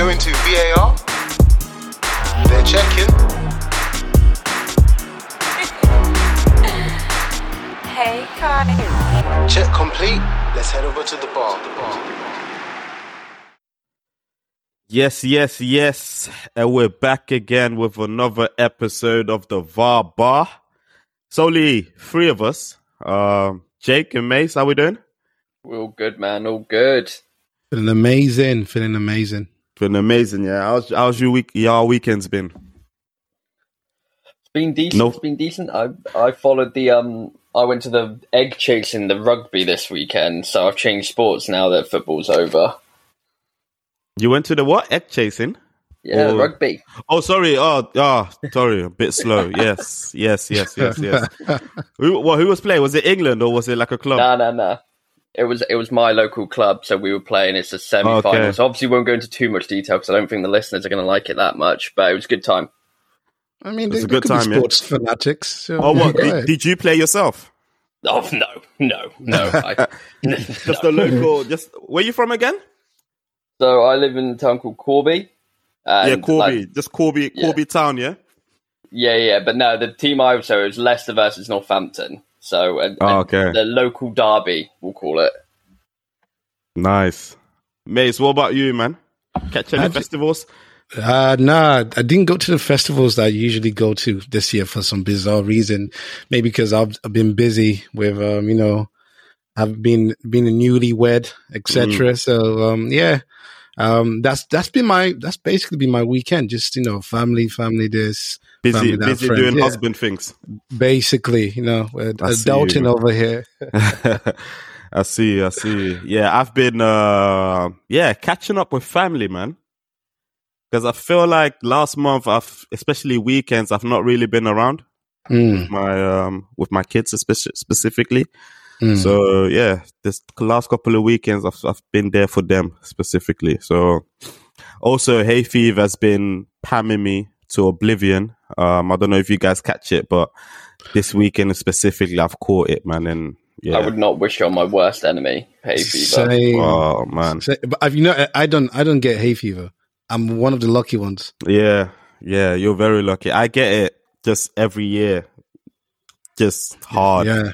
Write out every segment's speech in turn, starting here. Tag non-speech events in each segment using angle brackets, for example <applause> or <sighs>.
going to VAR. They're checking. <laughs> Hey, Kai. Check complete. Let's head over to the bar. The bar. Yes, yes, yes. And we're back again with another episode of the VAR Bar. It's only three of us. Um, Jake and Mace, how we doing? We're all good, man. All good. Feeling amazing. Feeling amazing. Been amazing, yeah. How's how's your week? Your weekend's been? It's been decent. Nope. It's been decent. I I followed the um. I went to the egg chasing the rugby this weekend, so I've changed sports now that football's over. You went to the what? Egg chasing? Yeah, Oh. rugby. Oh, sorry. Oh, oh, sorry. A bit slow. Yes, yes, yes, yes, yes. <laughs> who, well, who was playing? Was it England or was it like a club? No, no, no. It was it was my local club, so we were playing. It's a semi final, Okay. so obviously won't go into too much detail because I don't think the listeners are going to like it that much. But it was a good time. I mean, It's they, a good time, be yeah? sports fanatics. So Oh, what? go Did, did you play yourself? Oh no, no, no! I, <laughs> <laughs> Just the local. Just where you from again? So I live in a town called Corby. and, yeah, Corby. like, just Corby, Yeah. Corby town. Yeah. Yeah, yeah, but no, the team I was so it was Leicester versus Northampton. So and, Oh, and okay. the local derby, we'll call it. Nice. Mace, what about you, man? Catch any I ju- festivals? Uh, nah, I didn't go to the festivals that I usually go to this year for some bizarre reason. Maybe because I've, I've been busy with, um, you know, I've been been a newlywed, etc. So, um, yeah, um, that's that's been my that's basically been my weekend. Just you know, family, family, this, Busy, family, busy friends. doing Yeah, husband things. Basically, you know, uh, adulting you. over here. <laughs> I see, I see. Yeah, I've been, uh, yeah, catching up with family, man. Because I feel like last month, I've, especially weekends, I've not really been around Mm, my, um, with my kids especially, specifically. Mm. So yeah, this last couple of weekends, I've, I've been there for them specifically. So also, hay fever has been pamming me to oblivion. Um, I don't know if you guys catch it, but this weekend specifically, I've caught it, man. And yeah, I would not wish on my worst enemy, hay fever. Same. oh man, Say- but I've, you know, I- I don't, I don't get hay fever. I'm one of the lucky ones. yeah, yeah, you're very lucky. I get it just every year, just hard. Yeah,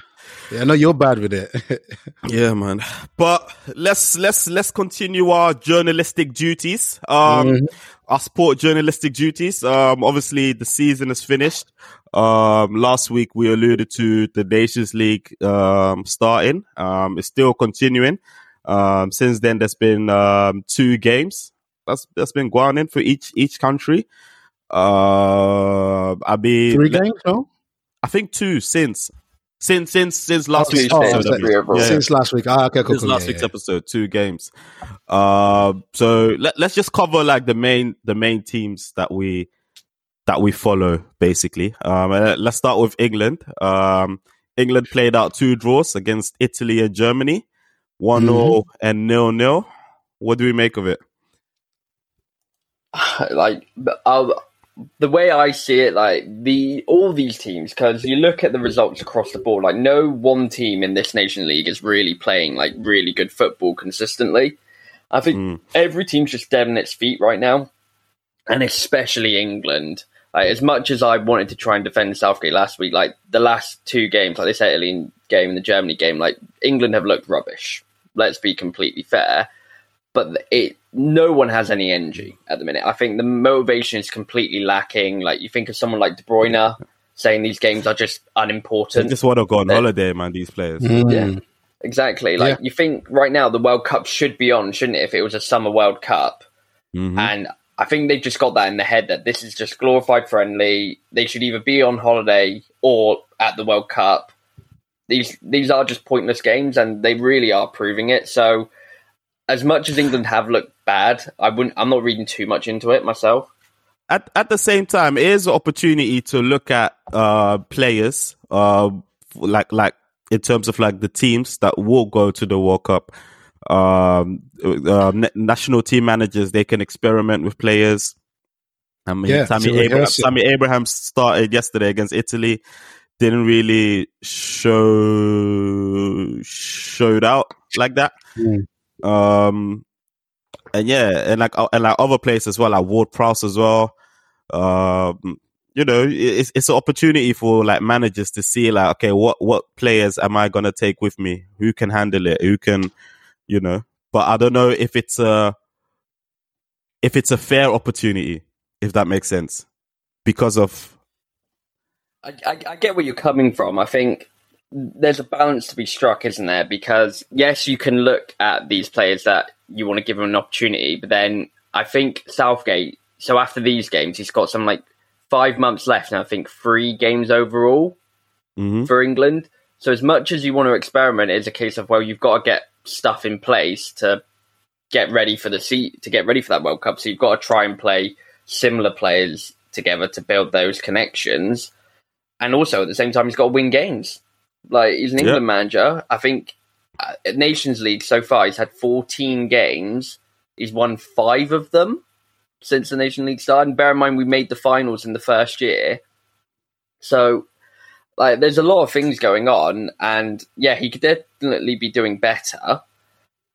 yeah. I know you're bad with it. <laughs> Yeah, man. But let's let's let's continue our journalistic duties. Um, our sport journalistic duties. Um, obviously the season is finished. Um, last week we alluded to the Nations League um starting. Um, it's still continuing. Um, since then there's been um two games. That's that's been going in for each each country. Uh, I mean, Three games, no? I think two since since since since last Two week's Oh, episode. I mean. three overall. Yeah, yeah. Since last week. Ah, okay, cool. This is cool. last yeah, week's yeah. episode, two games. Um, so let, let's just cover like the main the main teams that we that we follow basically. Um, let's start with England. Um, England played out two draws against Italy and Germany, one 0 and nil nil. What do we make of it? <sighs> like but, uh, the way I see it, like the all these teams, because you look at the results across the board, like no one team in this nation league is really playing like really good football consistently. I think Mm. every team's just dead on its feet right now, and especially England. Like as much as I wanted to try and defend Southgate last week, like the last two games, like this Italy game and the Germany game, like England have looked rubbish. Let's be completely fair but it no one has any energy at the minute. I think the motivation is completely lacking. Like you think of someone like De Bruyne saying these games are just They unimportant. just want to go on Yeah. holiday, man. These players. Mm. Yeah. Exactly. Like Yeah. you think right now the World Cup should be on, shouldn't it? If it was a summer World Cup, Mhm. and I think they've just got that in their head that this is just glorified friendly. They should either be on holiday or at the World Cup. These these are just pointless games, and they really are proving it. So, as much as England have looked bad, I wouldn't. I'm not reading too much into it myself. at at the same time, it is an opportunity to look at uh players, uh like like in terms of like the teams that will go to the World Cup. Um, uh, national team managers they can experiment with players. I mean, Yeah, Tammy, to Abraham. Tammy Abraham started yesterday against Italy. Didn't really show showed out like that. Mm. Um, and yeah, and like and like other players as well, like Ward Prowse as well. Um, you know, it's it's an opportunity for like managers to see like, okay, what what players am I gonna take with me? Who can handle it? Who can, you know? But I don't know if it's a if it's a fair opportunity, if that makes sense, because of I, I get where you're coming from. I think there's a balance to be struck, isn't there? Because yes, you can look at these players that you want to give them an opportunity, but then I think Southgate. So after these games, he's got some like five months left, and I think three games overall Mhm. for England. So as much as you want to experiment, it's a case of well, you've got to get stuff in place to get ready for the seat to get ready for that World Cup. So you've got to try and play similar players together to build those connections, and also at the same time, he's got to win games. Like he's an Yeah. England manager. I think uh, at Nations League so far, he's had 14 games. He's won five of them since the Nation League started. And bear in mind, we made the finals in the first year. So, like, there's a lot of things going on. And yeah, he could definitely be doing better.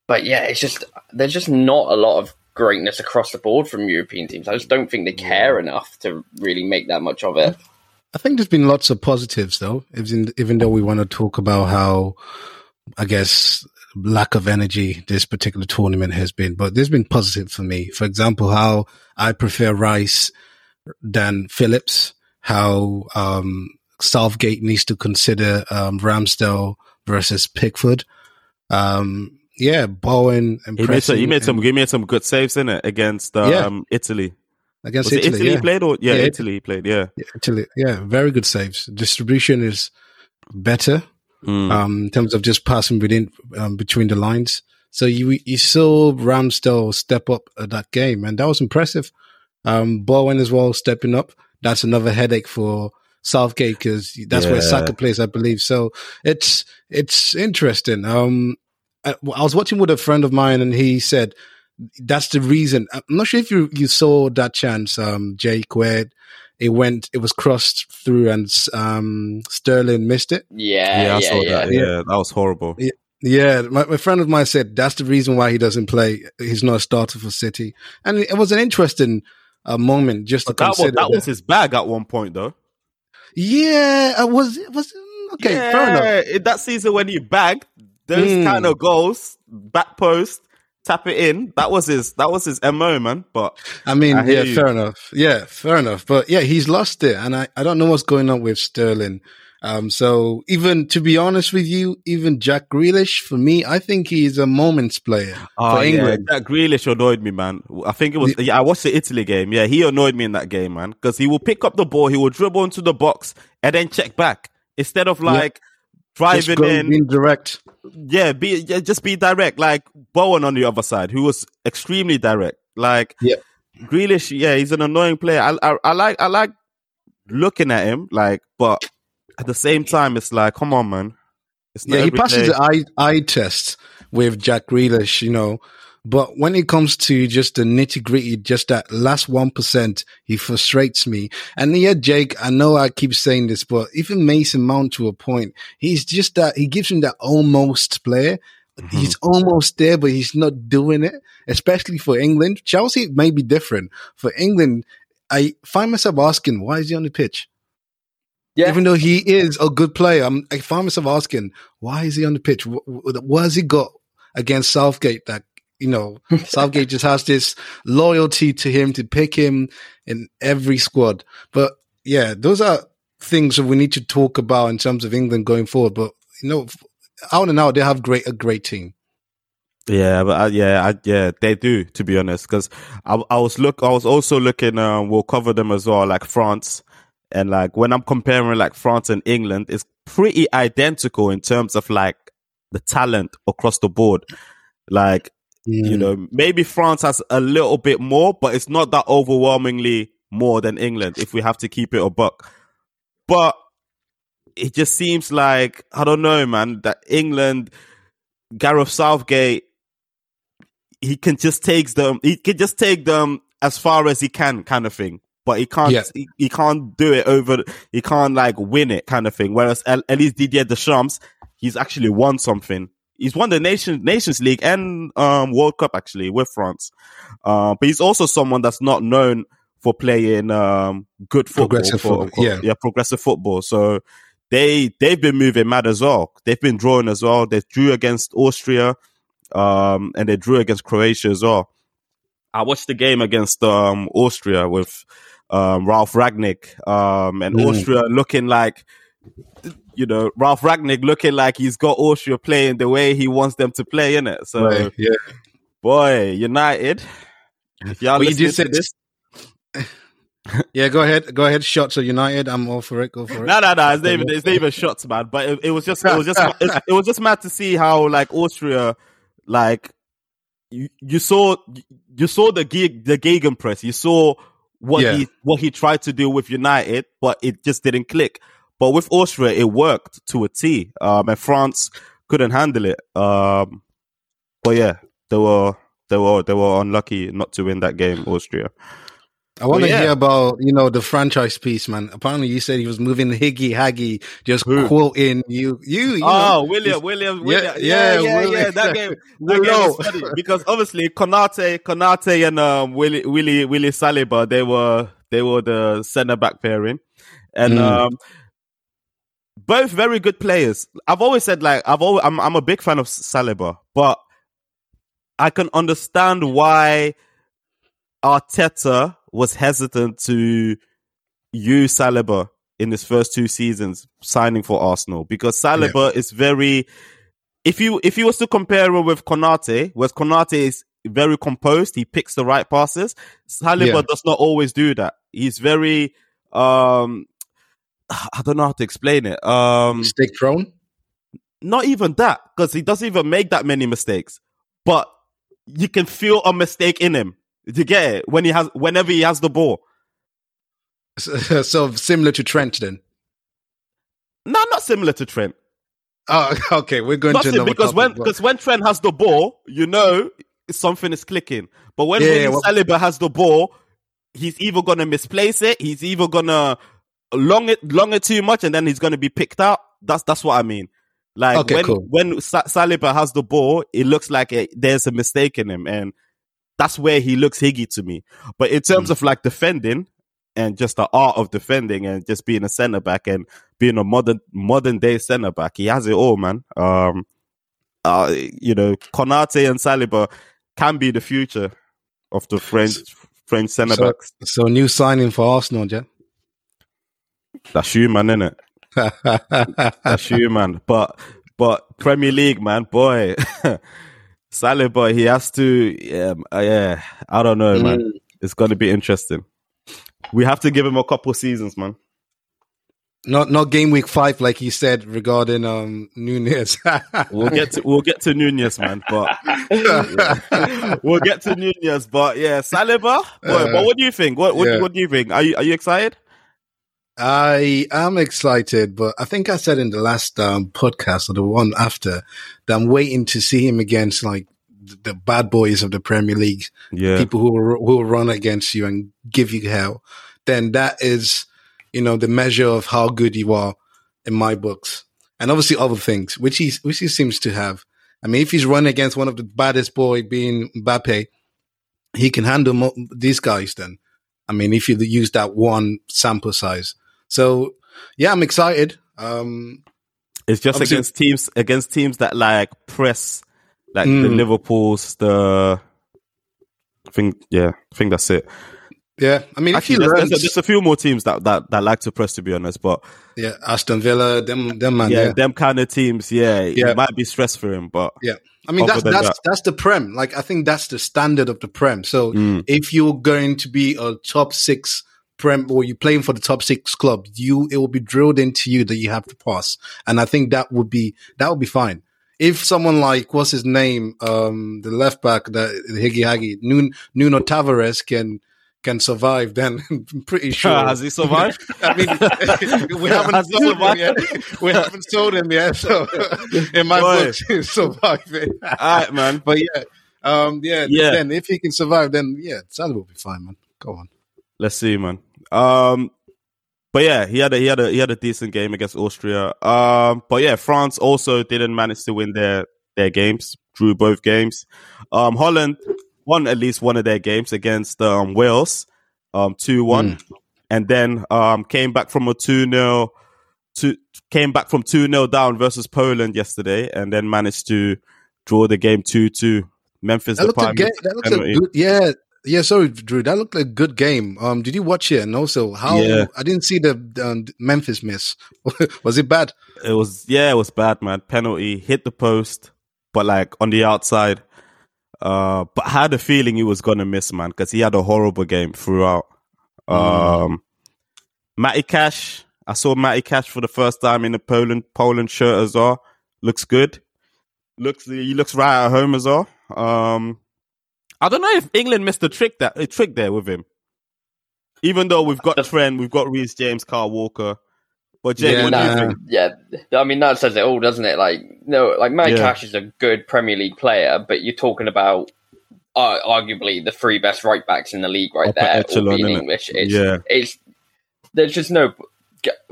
But yeah, it's just, there's just not a lot of greatness across the board from European teams. I just don't think they care enough to really make that much of it. I think there's been lots of positives though, even even though we want to talk about how, I guess, lack of energy this particular tournament has been. But there's been positive for me. For example, how I prefer Rice than Phillips. How um, Southgate needs to consider um, Ramsdale versus Pickford. Um, yeah, Bowen and he made some, he made some he made some good saves in it against um, Italy. Against Italy. Italy yeah. played or yeah, Yeah, Italy he played yeah. Yeah, Italy. Yeah, very good saves. Distribution is better Mm. um, in terms of just passing within um, between the lines. So you you saw Ramsdale step up at that game, and that was impressive. Um, Bowen as well stepping up. That's another headache for Southgate because that's where Yeah. Saka plays, I believe. So it's it's interesting. Um, I, I was watching with a friend of mine, and he said that's the reason. I'm not sure if you you saw that chance, um, Jake, where it went, it was crossed through, and um, Sterling missed it. Yeah, yeah, I yeah, saw yeah. that. Yeah, that was horrible. Yeah. Yeah, my, my friend of mine said that's the reason why he doesn't play. He's not a starter for City, and it was an interesting uh, moment just to But that was consider. that was his bag at one point though. yeah, I was it was mm, okay. yeah, Fair enough. in that season when he bagged those Mm. kind of goals, back post, tap it in. That was his. That was his mo, man. But I mean, I yeah, you. fair enough. Yeah, fair enough. But yeah, he's lost it, and I I don't know what's going on with Sterling. Um, so even to be honest with you, even Jack Grealish for me, I think he's a moments player oh, for yeah, England. that Grealish annoyed me, man. I think it was. Yeah, I watched the Italy game. Yeah, he annoyed me in that game, man, because he will pick up the ball, he will dribble into the box, and then check back instead of like Just driving in. indirect. yeah, be yeah, just be direct. Like Bowen on the other side, who was extremely direct. Like Yeah. Grealish, yeah, he's an annoying player. I, I I like I like looking at him, like, but at the same time, it's like, come on, man. It's not Yeah, he passes day. the eye eye test with Jack Grealish, you know. But when it comes to just the nitty gritty, just that last one percent, he frustrates me. And yeah, Jake, I know I keep saying this, but even Mason Mount to a point, he's just that he gives him that almost player. Mm-hmm. He's almost there, but he's not doing it. Especially for England, Chelsea may be different. For England, I find myself asking, why is he on the pitch? Yeah. Even though he is a good player, I'm, I find myself asking, why is he on the pitch? What, what, what has he got against Southgate that, you know, <laughs> Southgate just has this loyalty to him to pick him in every squad. But yeah, those are things that we need to talk about in terms of England going forward. But, you know, out and out, they have great, a great team. Yeah, but uh, yeah, I, yeah, they do. To be honest, because I, I was look, I was also looking. Um, we'll cover them as well, like France, and like when I'm comparing like France and England, it's pretty identical in terms of like the talent across the board. Like you mm. know, maybe France has a little bit more, but it's not that overwhelmingly more than England. If we have to keep it a buck, but it just seems like I don't know, man. That England, Gareth Southgate, he can just take them. He can just take them as far as he can, kind of thing. But he can't. Yeah. He, he can't do it over. He can't like win it, kind of thing. Whereas at, at least Didier Deschamps, he's actually won something. He's won the nation Nations League and um, World Cup actually with France. Uh, but he's also someone that's not known for playing um, good football. Progressive for- football, yeah. yeah, progressive football. So they they've been moving mad as well. They've been drawing as well. They drew against Austria, um, and they drew against Croatia as well. I watched the game against um, Austria with um, Ralf Rangnick, um, and Mm. Austria looking like, you know, Ralf Rangnick looking like he's got Austria playing the way he wants them to play, in it. So, Right, yeah. boy, United. If y'all But you just said- this, <laughs> Yeah, go ahead. Go ahead. Shots of United. I'm all for it. Go for it. no, no, no, it's not even, it's not <laughs> even shots, man. But it, it was just, it was just, it, it was just mad to see how like Austria, like you, you saw, you saw the gig, the Gegenpress. You saw what Yeah. he, what he tried to do with United, but it just didn't click. But with Austria, it worked to a T. Um, and France couldn't handle it. Um, but yeah, they were, they were, they were unlucky not to win that game, Austria. I want to yeah. hear about you know the franchise piece, man. Apparently, you said he was moving the Higgy Haggy, just Who? quoting you. You, you Oh, know, William, William, Yeah, William. Yeah, yeah, yeah, yeah. William. That game, <laughs> that game was funny because obviously Konate, Konate and um, Willie, Willie, Willie Saliba, they were they were the centre back pairing, and Mm. um, both very good players. I've always said like I've always I'm I'm a big fan of Saliba, but I can understand why Arteta was hesitant to use Saliba in his first two seasons signing for Arsenal because Saliba is very if you if you was to compare him with Konate, whereas Konate is very composed, he picks the right passes. Saliba Yeah. does not always do that. He's very um I don't know how to explain it. Um mistake prone. not even that because he doesn't even make that many mistakes but you can feel a mistake in him you get it when he has whenever he has the ball So, <laughs> so similar to Trent, then. no not similar to trent Oh, <laughs> okay. We're going not to because when because when trent has the ball you know something is clicking but when Yeah, William yeah, well- Saliba has the ball he's either gonna misplace it he's either gonna long it long it too much and then he's gonna be picked out that's that's what i mean like Okay, when cool. when Sa- Saliba has the ball, it looks like it, there's a mistake in him, and that's where he looks higgy to me. But in terms Mm. of like defending and just the art of defending and just being a centre back and being a modern modern day centre back, he has it all, man. Um, uh, you know, Konate and Saliba can be the future of the French French centre So- backs. so new signing for Arsenal, yeah. That's you, man, innit? <laughs> That's you, man. But but Premier League, man, boy, <laughs> Saliba, he has to. Um, uh, yeah, I don't know, man. Mm. It's gonna be interesting. We have to give him a couple seasons, man. not not game week five, like he said regarding um Nunez. <laughs> We'll get to we'll get to Nunez, man. But we'll get to Nunez. But yeah, Saliba. Boy, but what do you think? What what, Uh, yeah. what do you think? Are you are you excited? I am excited, but I think I said in the last um, podcast or the one after that I'm waiting to see him against like the, bad boys of the Premier League, Yeah, people who will, who will run against you and give you hell. Then that is, you know, the measure of how good you are in my books, and obviously other things, which he which he seems to have. I mean, if he's running against one of the baddest boy being Mbappe, he can handle mo- these guys. Then, I mean, if you use that one sample size. So, yeah, I'm excited. Um, it's just against teams against teams that like press, like the Mm. Liverpool's, the. I think yeah, I think that's it. yeah, I mean, Actually, if he there's, learns, there's, a, there's a few more teams that, that, that like to press, to be honest. But yeah, Aston Villa, them, them man, yeah, yeah. them kind of teams, yeah, Yeah. it might be stress for him. But Yeah. I mean, that's that's that- that's the prem. Like, I think that's the standard of the prem. So, Mm. if you're going to be a top six prem or you're playing for the top six club, you it will be drilled into you that you have to pass. And I think that would be that would be fine. If someone like what's his name, um, the left back, the Higgy Haggy, Nun, Nuno Tavares can can survive, then <laughs> I'm pretty <laughs> sure. has he survived? <laughs> I mean, we haven't sold him yet. We haven't sold him yet. So, in my Boy. books, he's surviving. All right, man. But yeah, um, yeah, Yeah. Then if he can survive, then yeah, Salah will be fine, man. Go on. Let's see, man. Um, but yeah, he had a he had a he had a decent game against Austria. Um, but yeah, France also didn't manage to win their their games, drew both games. Um, Holland won at least one of their games against um, Wales, um, two one, and then um, came back from a two 0 to came back from two 0 down versus Poland yesterday, and then managed to draw the game two two. Memphis That looked, a Depay ga- missed that looked a good, yeah, yeah. Sorry, Drew. That looked like a good game. Um, did you watch it? And also, how Yeah. I didn't see the um, Memphis miss. <laughs> Was it bad? It was yeah, it was bad, man. Penalty hit the post, but like on the outside. Uh, but I had a feeling he was gonna miss, man, because he had a horrible game throughout. Um, Matty Cash, I saw Matty Cash for the first time in a Poland Poland shirt as well. Looks good. Looks he looks right at home as well. Um, I don't know if England missed a trick that a trick there with him. Even though we've got Trent, we've got Reece James, Kyle Walker. But Jake, Yeah, what do you think? Yeah, I mean that says it all, doesn't it? Like no, like Matt Yeah. Cash is a good Premier League player, but you're talking about uh, arguably the three best right backs in the league right Upper there, all echelon, being innit? English. It's, Yeah. it's there's just no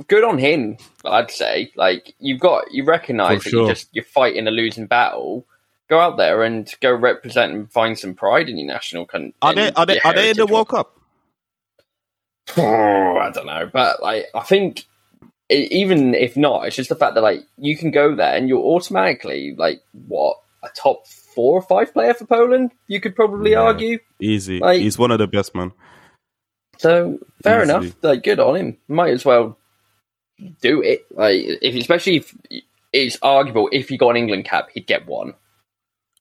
good on him. I'd say like you've got you recognise that sure. you just you're fighting a losing battle. Go out there and go represent and find some pride in your national country. Are they are they are they in the World Cup? Oh, I don't know, but like I think even if not, it's just the fact that like you can go there and you're automatically like what a top four or five player for Poland. You could probably Yeah. argue. Easy. Like- He's one of the best, man. So fair Easily. enough. Like good on him. Might as well do it. Like if especially if it's arguable if he got an England cap, he'd get one.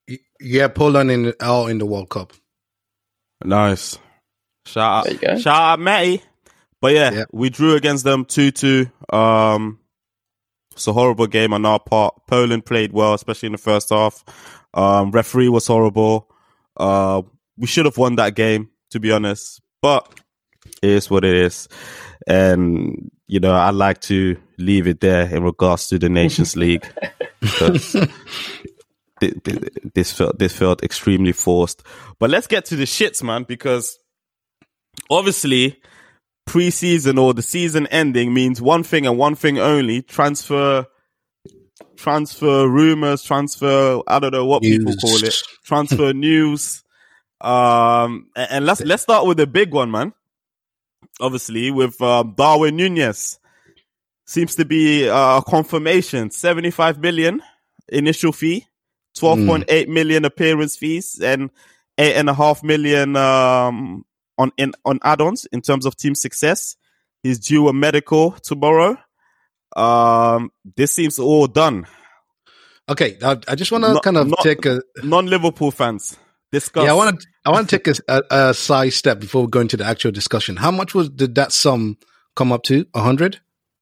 Y- Yeah, Poland in out in the World Cup. Nice. Shout out, shout out, Matty. But yeah, Yeah. we drew against them two two. Um, it's a horrible game on our part. Poland played well, especially in the first half. Um, referee was horrible. Uh, we should have won that game, to be honest. But it is what it is, and you know I like to leave it there in regards to the Nations <laughs> League. 'Cause thi- <laughs> thi- this felt this felt extremely forced. But let's get to the shits, man, because obviously preseason or the season ending means one thing and one thing only: transfer, transfer rumors, transfer. I don't know what people call it. Transfer <laughs> news. Um, and, and let's let's start with the big one, man. Obviously, with um, Darwin Nunez seems to be uh, a confirmation. Seventy-five million initial fee, twelve point eight million appearance fees, and eight and a half million um, on in on add-ons in terms of team success. He's due a medical tomorrow. Um, this seems all done. Okay, I, I just want to kind of not- take a Non-Liverpool fans, discuss. yeah. I want to I want to take a, a, a side step before we go into the actual discussion. How much was did that sum come up to? A hundred?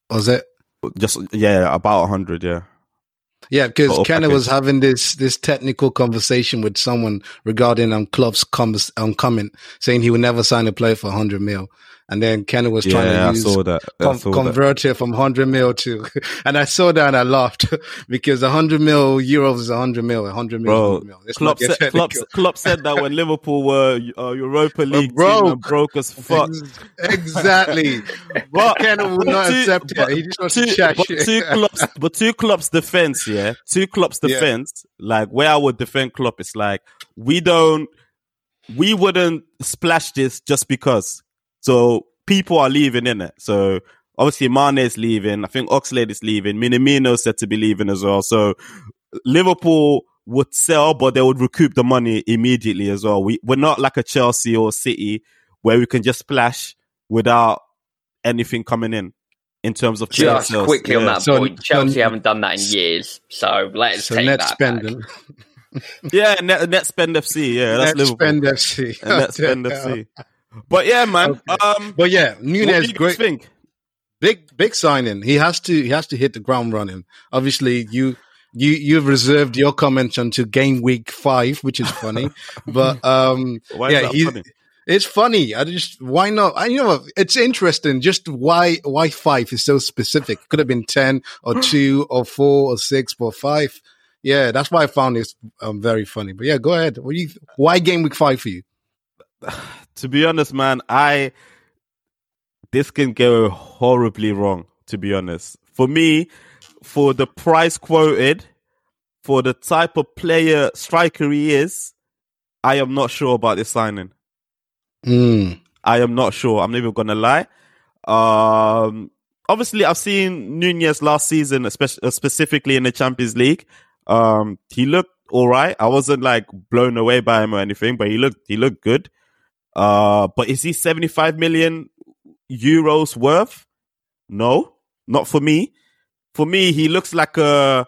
Was it? just yeah, about a hundred. Yeah, Yeah, because Kenna was having this this technical conversation with someone regarding um club's com- um, comment, saying he would never sign a player for hundred mil, and then Kenna was trying yeah, to I use saw that. I com- saw that. it from 100 mil to, <laughs> and I saw that and I laughed <laughs> because 100 mil euros is 100 mil, 100 mil, Bro, 100 mil. Klopp said, Klopp. Klopp said that when Liverpool were uh, Europa <laughs> League broke. team broke as fuck. Exactly. But Kenna will but not two- accept but it. He just wants two, to but shit. two clubs, but two clubs defense, yeah, two clubs Yeah. defense. Like where I would defend Klopp, it's like we don't, we wouldn't splash this just because. So people are leaving in it. So obviously Mane's leaving. I think Oxlade is leaving. Minamino's said to be leaving as well. So Liverpool would sell, but they would recoup the money immediately as well. We we're not like a Chelsea or City where we can just splash without anything coming in in terms of player Just sales. quickly on that So- point, Chelsea so- haven't done that in years, so let's so take net that spending. back. <laughs> Yeah, net, net spend FC. Yeah, that's Net Liverpool. spend FC. And net <laughs> spend FC. But yeah, man. Um, But yeah, what do Nunez, you great, think? big, big signing. He has to, he has to hit the ground running. Obviously, you, you, you've reserved your comments until game week five, which is funny. but, um, Why is yeah, that he, funny? It's funny. I just why not? I you know? It's interesting. Just why why five is so specific. Could have been ten or two or four or six or five. Yeah, that's why I found this um, very funny. But yeah, go ahead. What you? Why game week five for you? To be honest, man, I this can go horribly wrong. To be honest, for me, for the price quoted for the type of player striker he is, I am not sure about this signing. Mm. I am not sure. I'm not even gonna lie. Um, obviously, I've seen Nunez last season, especially specifically in the Champions League. Um, he looked all right. I wasn't like blown away by him or anything, but he looked he looked good. Uh, but is he 75 million euros worth? No, not for me. For me, he looks like a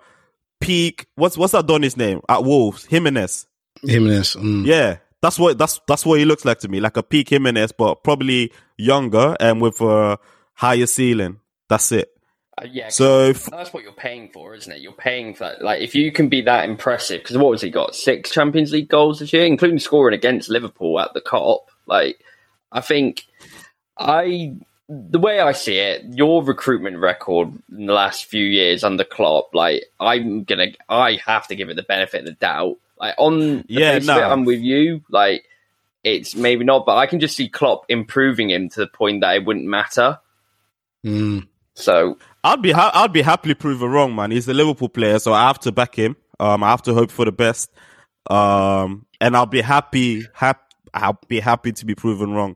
peak. What's what's that Donny's name at Wolves? Jimenez. Jimenez. Mm. Yeah, that's what that's that's what he looks like to me, like a peak Jimenez, but probably younger and with a higher ceiling. That's it. Uh, yeah, 'cause So if, that's what you're paying for, isn't it? You're paying for that. Like, if you can be that impressive, because what was he got? Six Champions League goals this year, including scoring against Liverpool at the Kop. Like, I think I, the way I see it, your recruitment record in the last few years under Klopp, like, I'm gonna, I have to give it the benefit of the doubt. Like, on the Yeah, of it, no. I'm with you. Like, it's maybe not, but I can just see Klopp improving him to the point that it wouldn't matter. Mm. So I'd be ha- I'd be happily proven wrong, man. He's a Liverpool player, so I have to back him. Um, I have to hope for the best. Um, and I'll be happy, hap- I'll be happy to be proven wrong.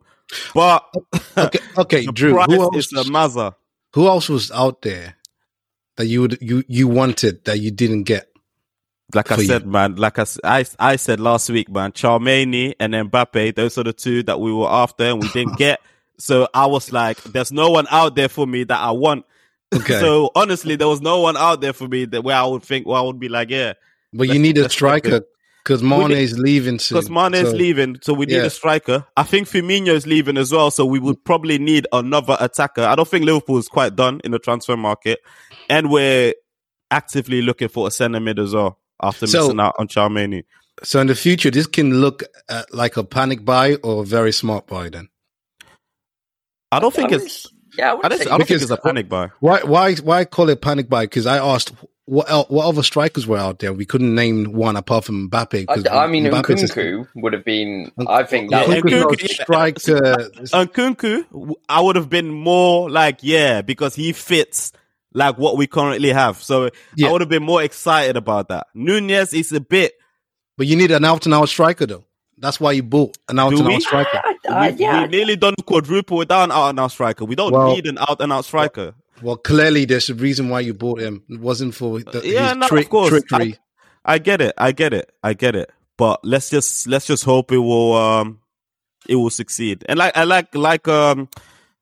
But <laughs> Okay, okay, the Drew. Who else? is a mazza. Who else was out there that you would you you wanted that you didn't get? Like I for you. said, man, like I, I, I said last week, man, Tchouameni and Mbappe, those are the two that we were after and we didn't <laughs> get. So I was like, there's no one out there for me that I want. Okay, So honestly, there was no one out there for me that where I would think, well, I would be like, yeah, but you need a striker because Mane is leaving soon. because Mane is so- leaving, so we need yeah. a striker. I think Firmino is leaving as well, so we would probably need another attacker. I don't think Liverpool is quite done in the transfer market, and we're actively looking for a centre mid as well after So- missing out on Tchouameni. So in the future, this can look uh, like a panic buy or a very smart buy. Then I don't think I it's. wouldn't- yeah, I I wouldn't don't, say I don't think it's a panic buy. why why why call it panic buy? Because I asked what el- what other strikers were out there. We couldn't name one apart from Mbappe. 'cause I, I mean, Mbappe's a- Nkunku would have been. I think that Yeah, would Nkunku- not a yeah. striker. <laughs> Nkunku, w- I would have been more like, yeah, because he fits like what we currently have. So Yeah. I would have been more excited about that. Nunez is a bit. But you need an out and out striker though. That's why you bought an out and out striker. <laughs> Uh, we've, we've nearly done quadruple without an out and out striker. We don't Well- need an out and out striker. Well, clearly there's a reason why you bought him. It wasn't for the, yeah, his no, trick, of course. trickery. I, I get it. I get it. I get it. But let's just let's just hope it will um it will succeed. And like I like like um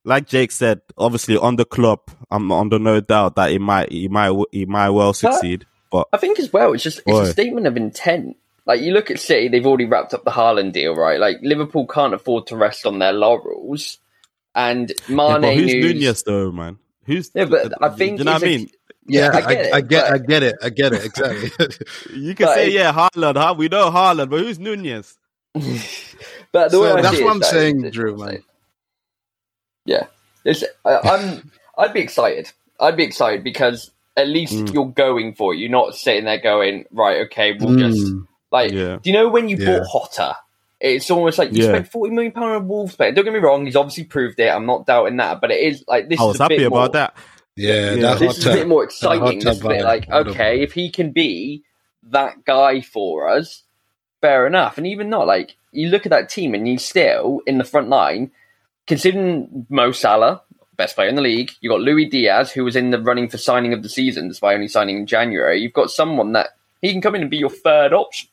like Jake said, obviously on the club, I'm under no doubt that it might it might it might well succeed. But I think as well. It's just it's Why? a statement of intent. Like you look at City, they've already wrapped up the Haaland deal, right? Like Liverpool can't afford to rest on their laurels, and Yeah, Mane but who's news- Nunez though, man? Who's Yeah, but I think do you know what I mean? Yeah, I I, get it, I get, but- I get it, I get it exactly. <laughs> <laughs> You can But say it- yeah, Haaland, huh? We know Haaland, but who's Nunez? <laughs> But the So way I that's see it what is I'm saying, it's- Drew, man. Yeah, it's, I, I'm. I'd be excited. I'd be excited because at least Mm. you're going for it. You're not sitting there going, right, okay, we'll just Mm. like. Yeah. Do you know when you Yeah. bought Jota? It's almost like you Yeah. spent forty million pound on Wolves player. Don't get me wrong; he's obviously proved it. I'm not doubting that, but it is like this. I is was a happy bit about more, that. Yeah, Yeah. that This is a bit more exciting. This is bit like okay, if he can be that guy for us, fair enough. And even not like you look at that team and you still in the front line, considering Mo Salah, best player in the league, you got Luis Diaz, who was in the running for signing of the season, despite only signing in January. You've got someone that he can come in and be your third option.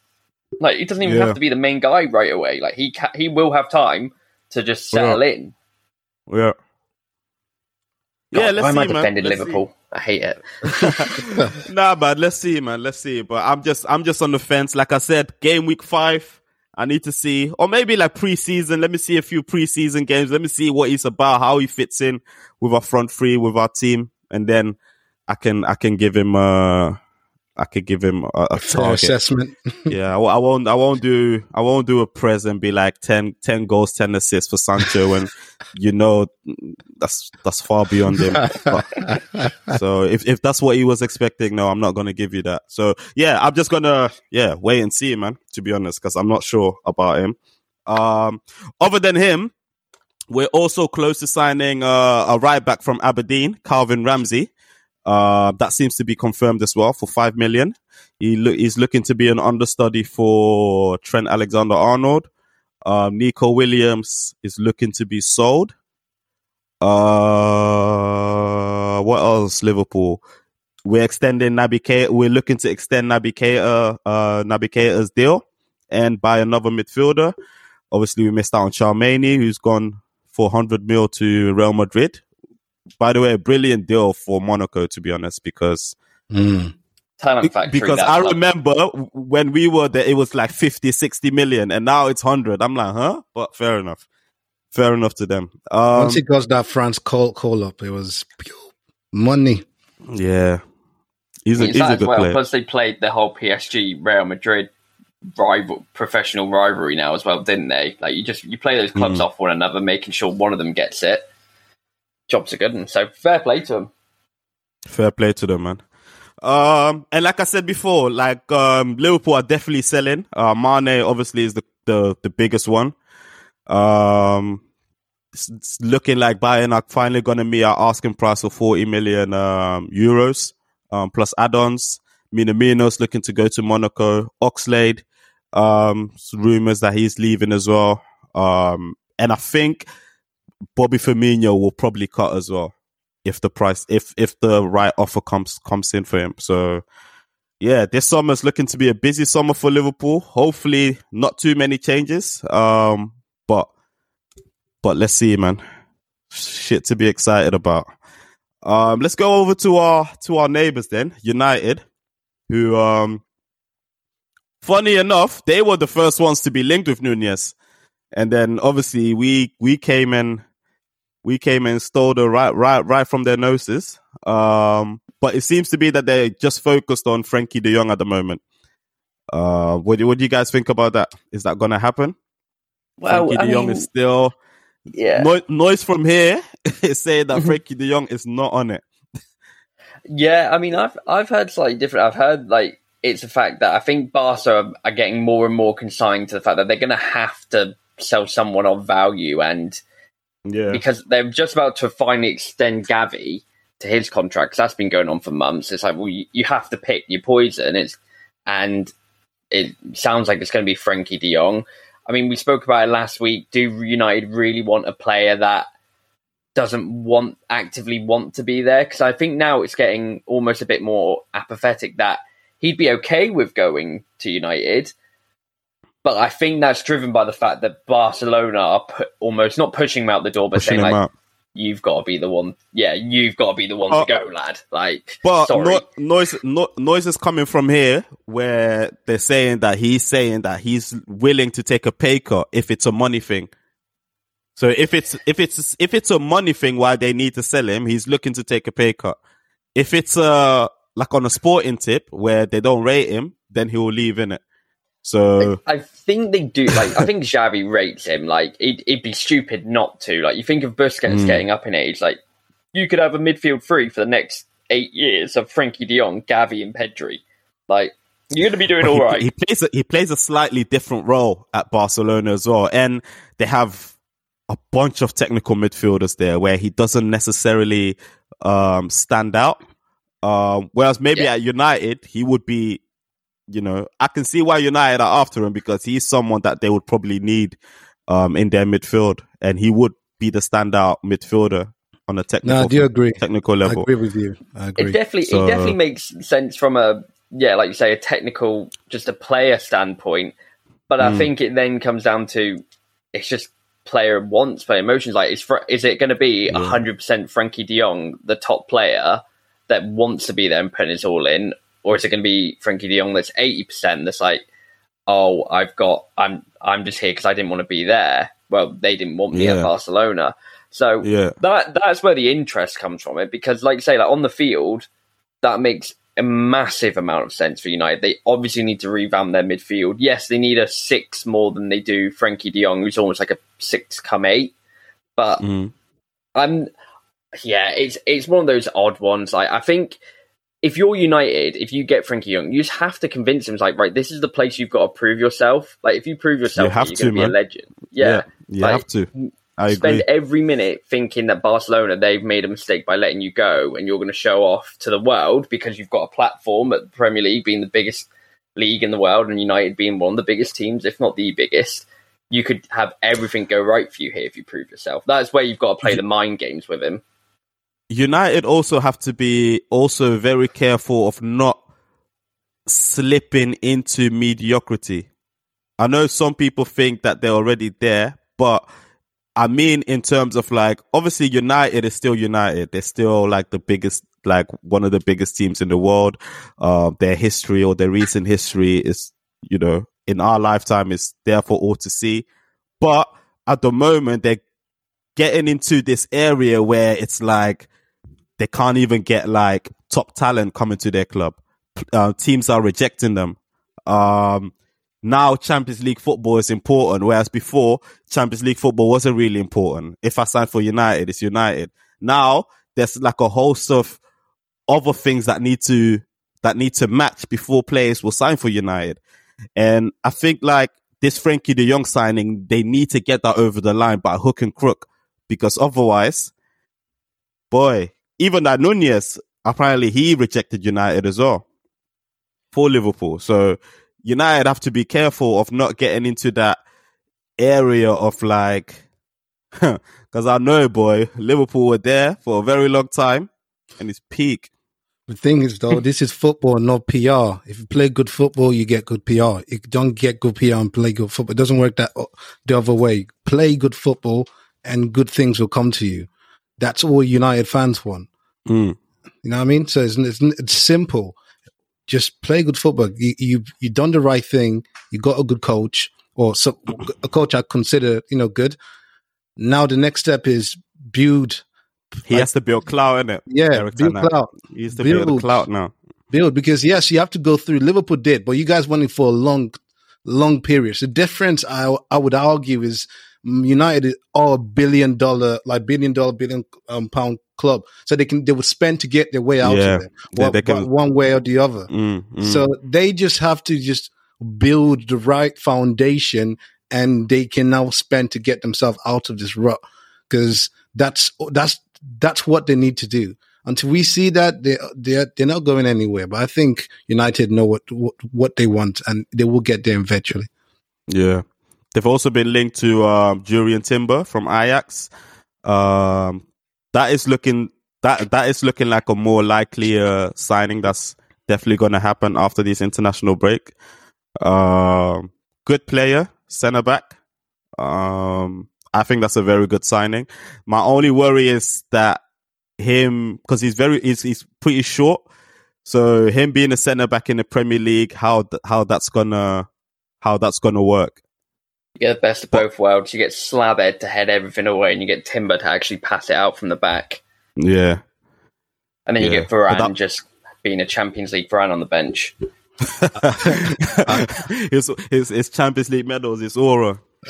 Like he doesn't even Yeah. have to be the main guy right away. Like he ca- he will have time to just settle in. Yeah. yeah, let's why am I defending Let's see. Liverpool? I hate it. <laughs> nah, but let's see, man. Let's see. But I'm just, I'm just on the fence. Like I said, game week five, I need to see, or maybe like preseason. Let me see a few preseason games. Let me see what he's about, how he fits in with our front three, with our team, and then I can, I can give him, uh, I could give him a, a target. assessment. <laughs> yeah, I, <laughs> I won't, I won't do, I won't do a press and be like 10, 10 goals, 10 assists for Sancho when <laughs> you know that's, that's far beyond him. But- so if, if that's what he was expecting, no, I'm not going to give you that. So yeah, I'm just going to, yeah, wait and see, man, to be honest, because I'm not sure about him. Um, other than him, we're also close to signing uh, a right back from Aberdeen, Calvin Ramsey. Uh, that seems to be confirmed as well for five million. He lo- he's looking to be an understudy for Trent Alexander Arnold. Um, Neco Williams is looking to be sold. Uh, what else? Liverpool. We're extending Naby Keita. We're looking to extend Naby Keita, uh, Naby Keita's deal and buy another midfielder. Obviously, we missed out on Tchouameni, who's gone for 100 mil to Real Madrid. By the way, a brilliant deal for Monaco, to be honest, because Mm. Talent factory. because I club. remember when we were there, it was like 50, 60 million, and now it's 100. I'm like, huh? But fair enough. Fair enough to them. Um, Once he got that France call call up, it was pew, money. yeah. He's a, It's he's a good well. player. Plus, they played the whole PSG Real Madrid rival professional rivalry now as well, didn't they? Like you just you play those clubs Mm. off one another, making sure one of them gets it. Jobs are good, and so fair play to them. Fair play to them, man. Um, and like I said before, like um, Liverpool are definitely selling. Uh, Mane obviously is the the, the biggest one. Um, it's, it's looking like Bayern are finally going to meet our asking price of forty million um, euros um, plus add-ons. Minamino's looking to go to Monaco. Oxlade, um, rumors that he's leaving as well. Um, and I think Bobby Firmino will probably cut as well if the price if if the right offer comes comes in for him. So yeah, this summer's looking to be a busy summer for Liverpool. Hopefully not too many changes. Um but but let's see, man. Shit to be excited about. Um let's go over to our to our neighbors then, United, who um funny enough, they were the first ones to be linked with Nunez. And then obviously we we came and we came and stole the right right right from their noses. Um, but it seems to be that they're just focused on Frenkie De Jong at the moment. Uh, what do what do you guys think about that? Is that going to happen? Frenkie De Jong is still yeah, no, noise from here <laughs> is saying that <laughs> Frenkie De Jong is not on it. yeah. I mean, I've I've heard slightly different. I've heard like it's a fact that I think Barca are, are getting more and more consigned to the fact that they're going to have to sell someone of value and Yeah, because they're just about to finally extend Gavi to his contract. that's been going on for months. It's like, well, you, you have to pick your poison. It's and it sounds like it's going to be Frenkie De Jong. I mean, we spoke about it last week. Do United really want a player that doesn't want actively want to be there? Because I think now it's getting almost a bit more apathetic that he'd be okay with going to United. But I think that's driven by the fact that Barcelona are pu- almost not pushing him out the door, but pushing saying like, out. you've got to be the one. Yeah, you've got to be the one Oh. to go, lad. Like, But sorry. no, noise no, noise is coming from here where they're saying that he's saying that he's willing to take a pay cut if it's a money thing. So if it's if it's if it's a money thing why they need to sell him, he's looking to take a pay cut. If it's uh like on a sporting tip where they don't rate him, then he will leave in it. So I think they do. Like, I think Xavi rates him. Like, it, it'd be stupid not to. Like, you think of Busquets Mm. getting up in age. Like, you could have a midfield three for the next eight years of Frenkie De Jong, Gavi, and Pedri. Like, you're going to be doing But all he, right. he plays a, he plays a slightly different role at Barcelona as well, and they have a bunch of technical midfielders there where he doesn't necessarily um, stand out. Um, whereas maybe Yeah. at United he would be, you know, I can see why United are after him because he's someone that they would probably need um, in their midfield, and he would be the standout midfielder on a technical No, I do agree. technical I agree with you. I agree. It definitely, So- it definitely makes sense from a yeah, like you say, a technical, just a player standpoint. But I Mm. think it then comes down to it's just player wants, player emotions. Like, is is it going to be Yeah. hundred percent Frenkie De Jong, the top player that wants to be there and putting his all in, or is it going to be Frenkie De Jong that's eighty percent? That's like, oh, I've got, I'm, I'm just here because I didn't want to be there. Well, they didn't want me Yeah. at Barcelona, so Yeah, that that's where the interest comes from it because like you say like on the field that makes a massive amount of sense for United. They obviously need to revamp their midfield. Yes, they need a six more than they do Frenkie De Jong, who's almost like a six come eight. But Mm. I'm yeah, it's it's one of those odd ones. Like I think if you're United, if you get Frenkie Young, you just have to convince him. Like, right, this is the place you've got to prove yourself. Like if you prove yourself, have you're to, going to be a man. legend. Yeah, you Like, have to. I spend agree. every minute thinking that Barcelona they've made a mistake by letting you go, and you're going to show off to the world because you've got a platform at the Premier League being the biggest league in the world, and United being one of the biggest teams, if not the biggest. You could have everything go right for you here if you prove yourself. That's where you've got to play the mind games with him. United also have to be also very careful of not slipping into mediocrity. I know some people think that they're already there, but I mean, in terms of like, obviously United is still United. They're still like the biggest, like one of the biggest teams in the world. Uh, their history or their recent history is, you know, in our lifetime is there for all to see. But at the moment, they're getting into this area where it's like they can't even get like top talent coming to their club. Uh, teams are rejecting them. Um, now Champions League football is important, whereas before Champions League football wasn't really important. If I sign for United, it's United. Now there's like a host of other things that need to that need to match before players will sign for United. And I think like this Frenkie de Jong signing, they need to get that over the line by hook and crook because otherwise, boy, even that Nunez, apparently he rejected United as well for Liverpool. So United have to be careful of not getting into that area of like, <laughs> because I know, boy, Liverpool were there for a very long time and it's peak. The thing is, though, this is football, not PR. If you play good football, you get good PR. If you don't get good PR and play good football, it doesn't work that uh, the other way. Play good football, and good things will come to you. That's all United fans want. Mm. You know what I mean? So it's, it's, it's simple. Just play good football. You, you you done the right thing. You got a good coach, or so, a coach I consider you know good. Now the next step is build. He Like- has to build clout, innit? Yeah, Eric build clout. He has to build, Build. clout now. build because yes, you have to go through. Liverpool did, but you guys went in for a long, long period. So The difference, I I would argue, is United are a billion dollar, like billion dollar, billion um, pound club, so they can they would spend to get their way out Yeah. of it, one, they can- one way or the other. Mm, mm. So they just have to just build the right foundation, and they can now spend to get themselves out of this rut. Because that's that's that's what they need to do. Until we see that, they they they're not going anywhere. But I think United know what what, what they want, and they will get there eventually. Yeah. They've also been linked to um, Timber from Ajax. Um, that is looking that that is looking like a more likely uh, signing. That's definitely going to happen after this international break. Um, good player, centre back. Um, I think that's a very good signing. My only worry is that him because he's very he's, he's pretty short. So him being a centre back in the Premier League, how how that's gonna how that's gonna work. You get the best of both worlds. You get Slabhead to head everything away, and you get Timber to actually pass it out from the back. Yeah, And then you get Varane that- just being a Champions League Varane on the bench. <laughs> <laughs> his, his his Champions League medals, his aura. <laughs>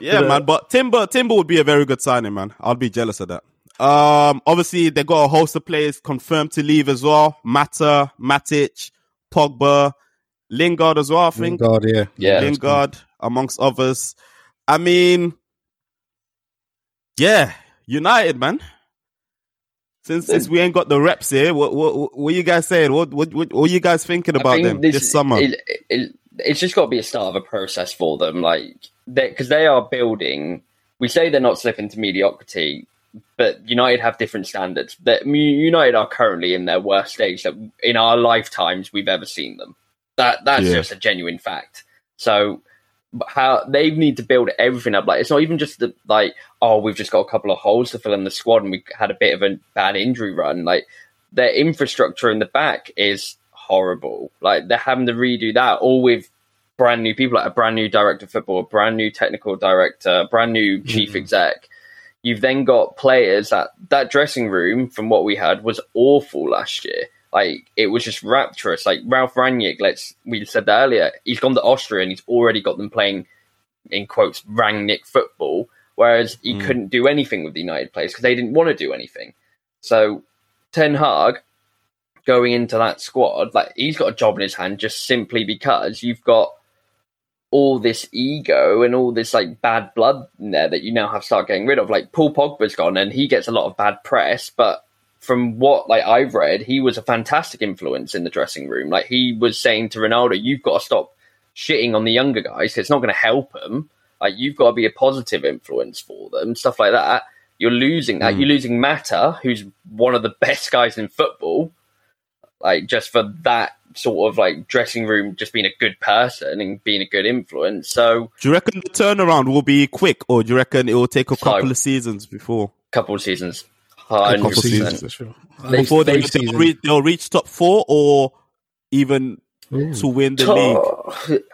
yeah, man. But Timber Timber would be a very good signing, man. I'll be jealous of that. Um, obviously they got a host of players confirmed to leave as well. Mata, Matic, Pogba, Lingard as well. I think God, yeah, Yeah. Lingard, amongst others. I mean, yeah, United, man. Since since we ain't got the reps here, what what what you guys saying? What what what, what you guys thinking about them this, summer? It, it, it's just got to be a start of a process for them, like because they, are building. We say they're not slipping to mediocrity, but United have different standards. That United are currently in their worst stage that in our lifetimes we've ever seen them. That that's Yeah. just a genuine fact. So how they need to build everything up. Like it's not even just the like, oh, we've just got a couple of holes to fill in the squad and we had a bit of a bad injury run. Like their infrastructure in the back is horrible. Like they're having to redo that all with brand new people, like a brand new director of football, a brand new technical director, brand new <laughs> chief exec. You've then got players that that dressing room from what we had was awful last year. Like it was just rapturous. Like Ralf Rangnick, let's we said that earlier. He's gone to Austria and he's already got them playing in quotes Rangnick football, whereas he hmm. couldn't do anything with the United players because they didn't want to do anything. So Ten Hag going into that squad, like he's got a job in his hand just simply because you've got all this ego and all this like bad blood in there that you now have to start getting rid of. Like Paul Pogba's gone and he gets a lot of bad press, but from what like I've read, he was a fantastic influence in the dressing room. Like he was saying to Ronaldo, "You've got to stop shitting on the younger guys. It's not going to help them. Like you've got to be a positive influence for them. Stuff like that. You're losing that. Hmm. You're losing Mata, who's one of the best guys in football. Like just for that sort of like dressing room, just being a good person and being a good influence. So Do you reckon the turnaround will be quick, or do you reckon it will take a couple of seasons before A couple of seasons. Couple of 100%. seasons. for sure. Before they, they- they'll, reach, they'll reach top four, or even to win the league? <laughs>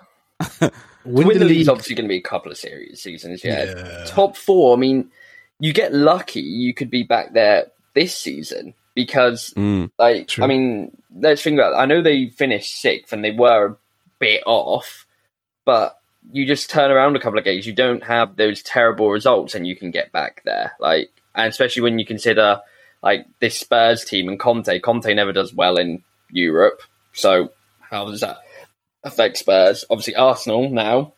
To Win, win the league. is obviously going to be a couple of series seasons. Yeah. Yeah. top four. I mean, you get lucky, you could be back there this season because, Mm. like, True. I mean, let's think about. It. I know they finished sixth and they were a bit off, but you just turn around a couple of games. You don't have those terrible results, and you can get back there. Like, and especially when you consider like this Spurs team and Conte. Conte never does well in Europe, so how does that affect Spurs? Obviously, Arsenal now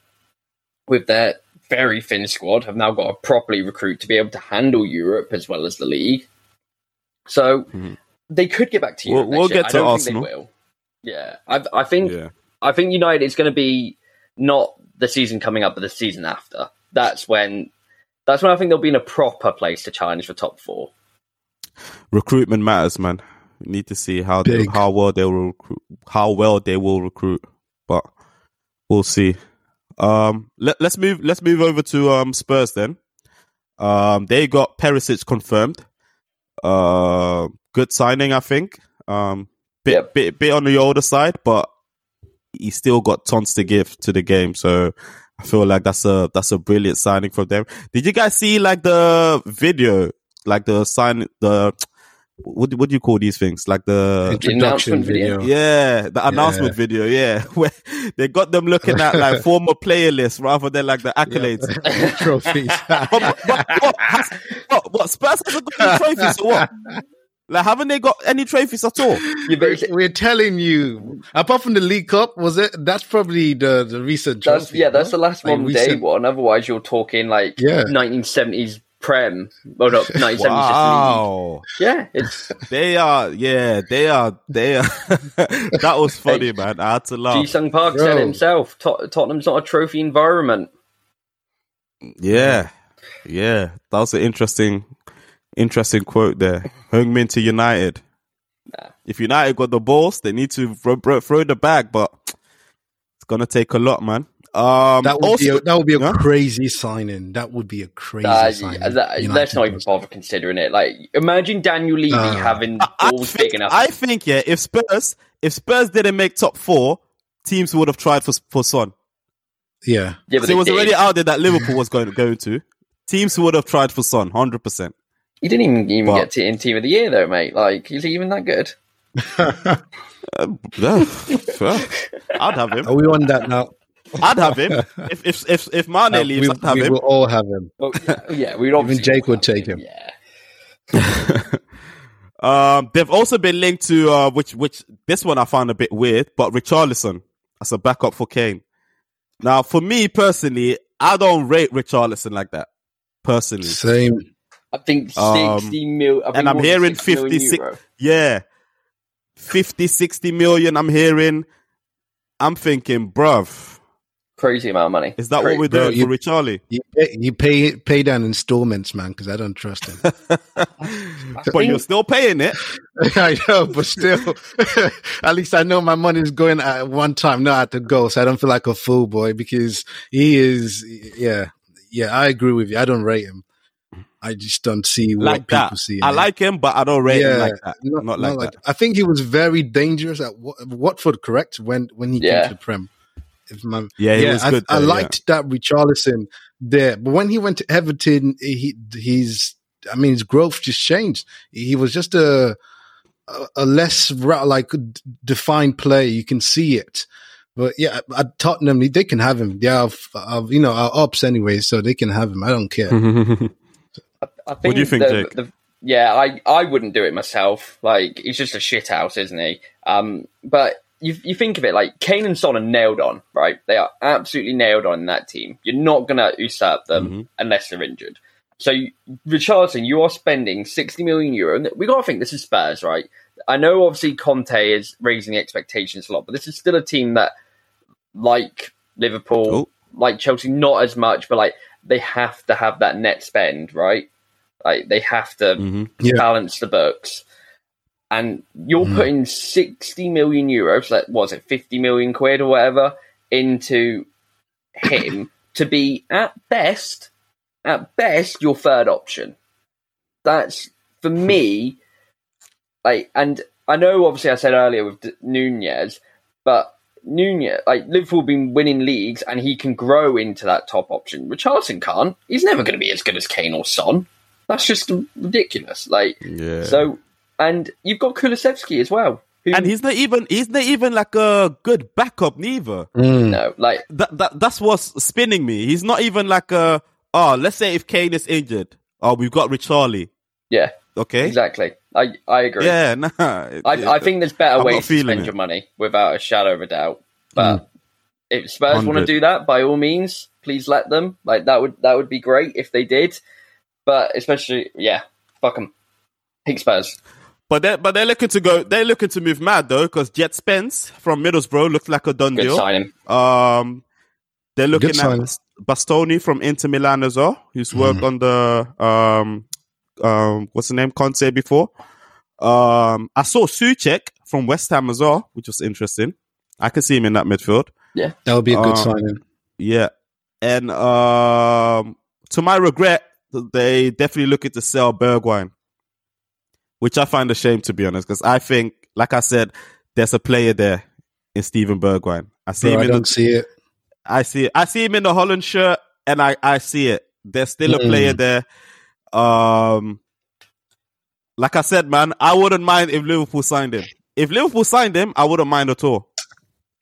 with their very thin squad have now got to properly recruit to be able to handle Europe as well as the league. So Mhm. they could get back to We'll- we'll year. get to Arsenal. think they will. Yeah, I, I think Yeah. I think United is going to be not the season coming up, but the season after. That's when that's when I think they'll be in a proper place to challenge for top four. recruitment matters, man. We need to see how they, how well they will recruit, how well they will recruit, but we'll see. Um, let, let's move. Let's move over to um Spurs then. Um, they got Perisic confirmed. Uh, good signing, I think. Um, bit Yep. bit bit on the older side, but he still got tons to give to the game. So I feel like that's a that's a brilliant signing from them. Did you guys see like the video, like the sign the what what do you call these things? Like the introduction video. video. yeah, the announcement video, yeah, <laughs> where they got them looking at like <laughs> former player lists rather than like the accolades. <laughs> trophies. but, but, but what, has, what, what Spurs hasn't got any trophies or what? Like, haven't they got any trophies at all? <laughs> We're telling you, apart from the League Cup, was it? That's probably the the recent That's trophy. yeah, that's the last Like modern day recent- one. Otherwise, you're talking like Yeah. 1970s Prem. Oh no, <laughs> 1970s just league. Wow, Yeah, it's <laughs> they are, yeah, they are, they are. that was funny, man. I had to Ji laugh. Sung Park said Bro. it himself. Tot- Tottenham's not a trophy environment. Yeah, yeah, that was an interesting, interesting quote there. Heung-min to United. Nah. If United got the balls, they need to throw, throw- throw the bag, but it's gonna take a lot, man. Um, That would also, be a, that would be a Huh? crazy signing. That would be a crazy Uh, signing. that- United let's not even bother considering it. Like, imagine Daniel Levy Uh, having I, I balls think, big enough. I think, yeah, if Spurs, if Spurs didn't make top four, teams would have tried for for Son. Yeah, yeah, it was did. already out there that Liverpool <laughs> was going to go to. Teams would have tried for Son, hundred percent. He didn't even, even But- get to in team of the year though, mate. Like, is he even that good? <laughs> I'd have him. are we on that now? I'd have him. If if if if Mane Uh, leaves, we, I'd have we him. will all have him. Well, yeah, we'd obviously Jake would have take him. Yeah, <laughs> Um, they've also been linked to uh, which which this one I found a bit weird, but Richarlison as a backup for Kane. Now, for me personally, I don't rate Richarlison like that. Personally, Same. I think Um, sixty mil. I think and I'm hearing 60 million 56 yeah, 50, 60 million. I'm hearing. I'm thinking, bruv, Crazy amount of money. is that Crazy. what we're Bro, doing you- for Richarlie? You pay, you pay pay down installments, man, because I don't trust him. <laughs> But you're still paying it. <laughs> I know, but still, <laughs> at least I know my money's going at one time, not at the goal, so I don't feel like a fool, boy. Because he is, yeah, yeah. I agree with you. I don't rate him. I just don't see what Like people that. see. I him. like him, but I don't rate him like that. Not, like, that. I think he was very dangerous at Wat- Watford, correct? When when he Yeah. came to the Prem. If my, Yeah, he was I, good I there, liked that Richarlison there, but when he went to Everton, he he's. I mean, his growth just changed. He was just a a, a less like defined player. You can see it. But yeah, at Tottenham, they can have him. They are, uh, you know, are ups anyway, so they can have him. I don't care. <laughs> I think do you think, the- Jake? the- yeah, I, I wouldn't do it myself. Like he's just a shit house, isn't he? Um, but you you think of it like Kane and Son are nailed on, right? They are absolutely nailed on in that team. You're not going to usurp them Mhm. unless they're injured. So, you- Richarlison, you are spending 60 million euro. We got to think this is Spurs, right? I know obviously Conte is raising the expectations a lot, but this is still a team that, like Liverpool, Oh. like Chelsea, not as much, but like they have to have that net spend, right? Like they have to Mhm. Yeah. balance the books. And you're Mhm. putting 60 million euros, like, what was it, 50 million quid or whatever, into him to be at best, at best, your third option. That's for me, like, and I know obviously I said earlier with D- Nunez, but Nunez, like Liverpool have been winning leagues and he can grow into that top option. Richardson can't. He's never going to be as good as Kane or Son. That's just ridiculous. Like, Yeah. so, and you've got Kulusevski as well. Who, and he's not even he's not even like a good backup neither. Mm. no, like, That, that that's what's spinning me. He's not even like a oh, let's say if Kane is injured, oh, we've got Richarlie. yeah, Okay. exactly. I, I agree. Yeah, nah. <laughs> I, I think there's better I'm ways to spend it. your money without a shadow of a doubt. But if Spurs want to do that, by all means, please let them. Like that would that would be great if they did. But especially, yeah, fuck them. Pink Spurs. But they but they're looking to go. They're looking to move mad though, because Djed Spence from Middlesbrough looks like a done Good deal. signing. Um, they're looking Good at signing. Bastoni from Inter Milan as well, who's worked Mm-hmm. under um um what's the name Conte before. Um, I saw Soucek from West Ham as well, which was interesting. I could see him in that midfield. Yeah, that would be a good Uh, signing. Yeah, and um, to my regret, they definitely looking to sell Bergwijn, which I find a shame to be honest, because I think, like I said, there's a player there in Steven Bergwijn. I see Bro, him I in the don't see it. I see it. I see him in the Holland shirt, and I I see it. There's still a Mm. player there. Um, like I said, man, I wouldn't mind if Liverpool signed him. If Liverpool signed him, I wouldn't mind at all,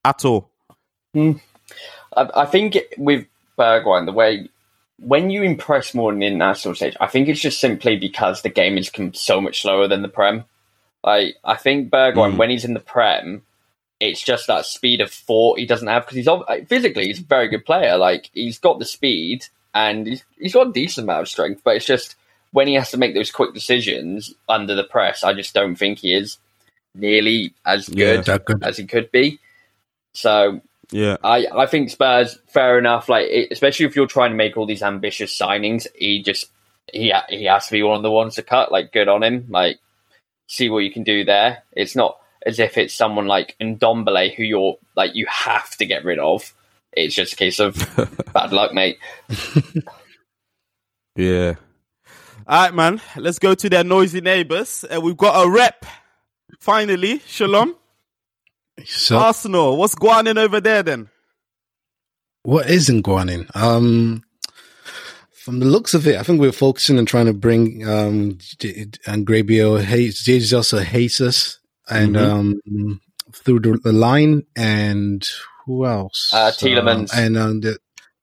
at all. I, I think with Bergwijn, the way when you impress more on the international stage, I think it's just simply because the game is com- so much slower than the Prem. Like I think Bergwijn, Mm. when he's in the Prem, it's just that speed of thought he doesn't have because he's like, physically he's a very good player. Like he's got the speed and he's, he's got a decent amount of strength, but it's just when he has to make those quick decisions under the press, I just don't think he is nearly as good that good. as he could be. So Yeah, I, I think Spurs, fair enough. Like, especially if you're trying to make all these ambitious signings, he just he he has to be one of the ones to cut. Like, good on him. Like, see what you can do there. It's not as if it's someone like Ndombele who you're like you have to get rid of. It's just a case of <laughs> bad luck, mate. <laughs> yeah. All right, man. Let's go to their noisy neighbors, and we've got a rep. Finally, Shalom, So Arsenal. What's going on over there then? what isn't going in? Um, from the looks of it, I think we're focusing on trying to bring um J- and Grabio hates Jesus hates us and Mhm. um through the, the line and who else? Uh, Tielemans. Um, and um, the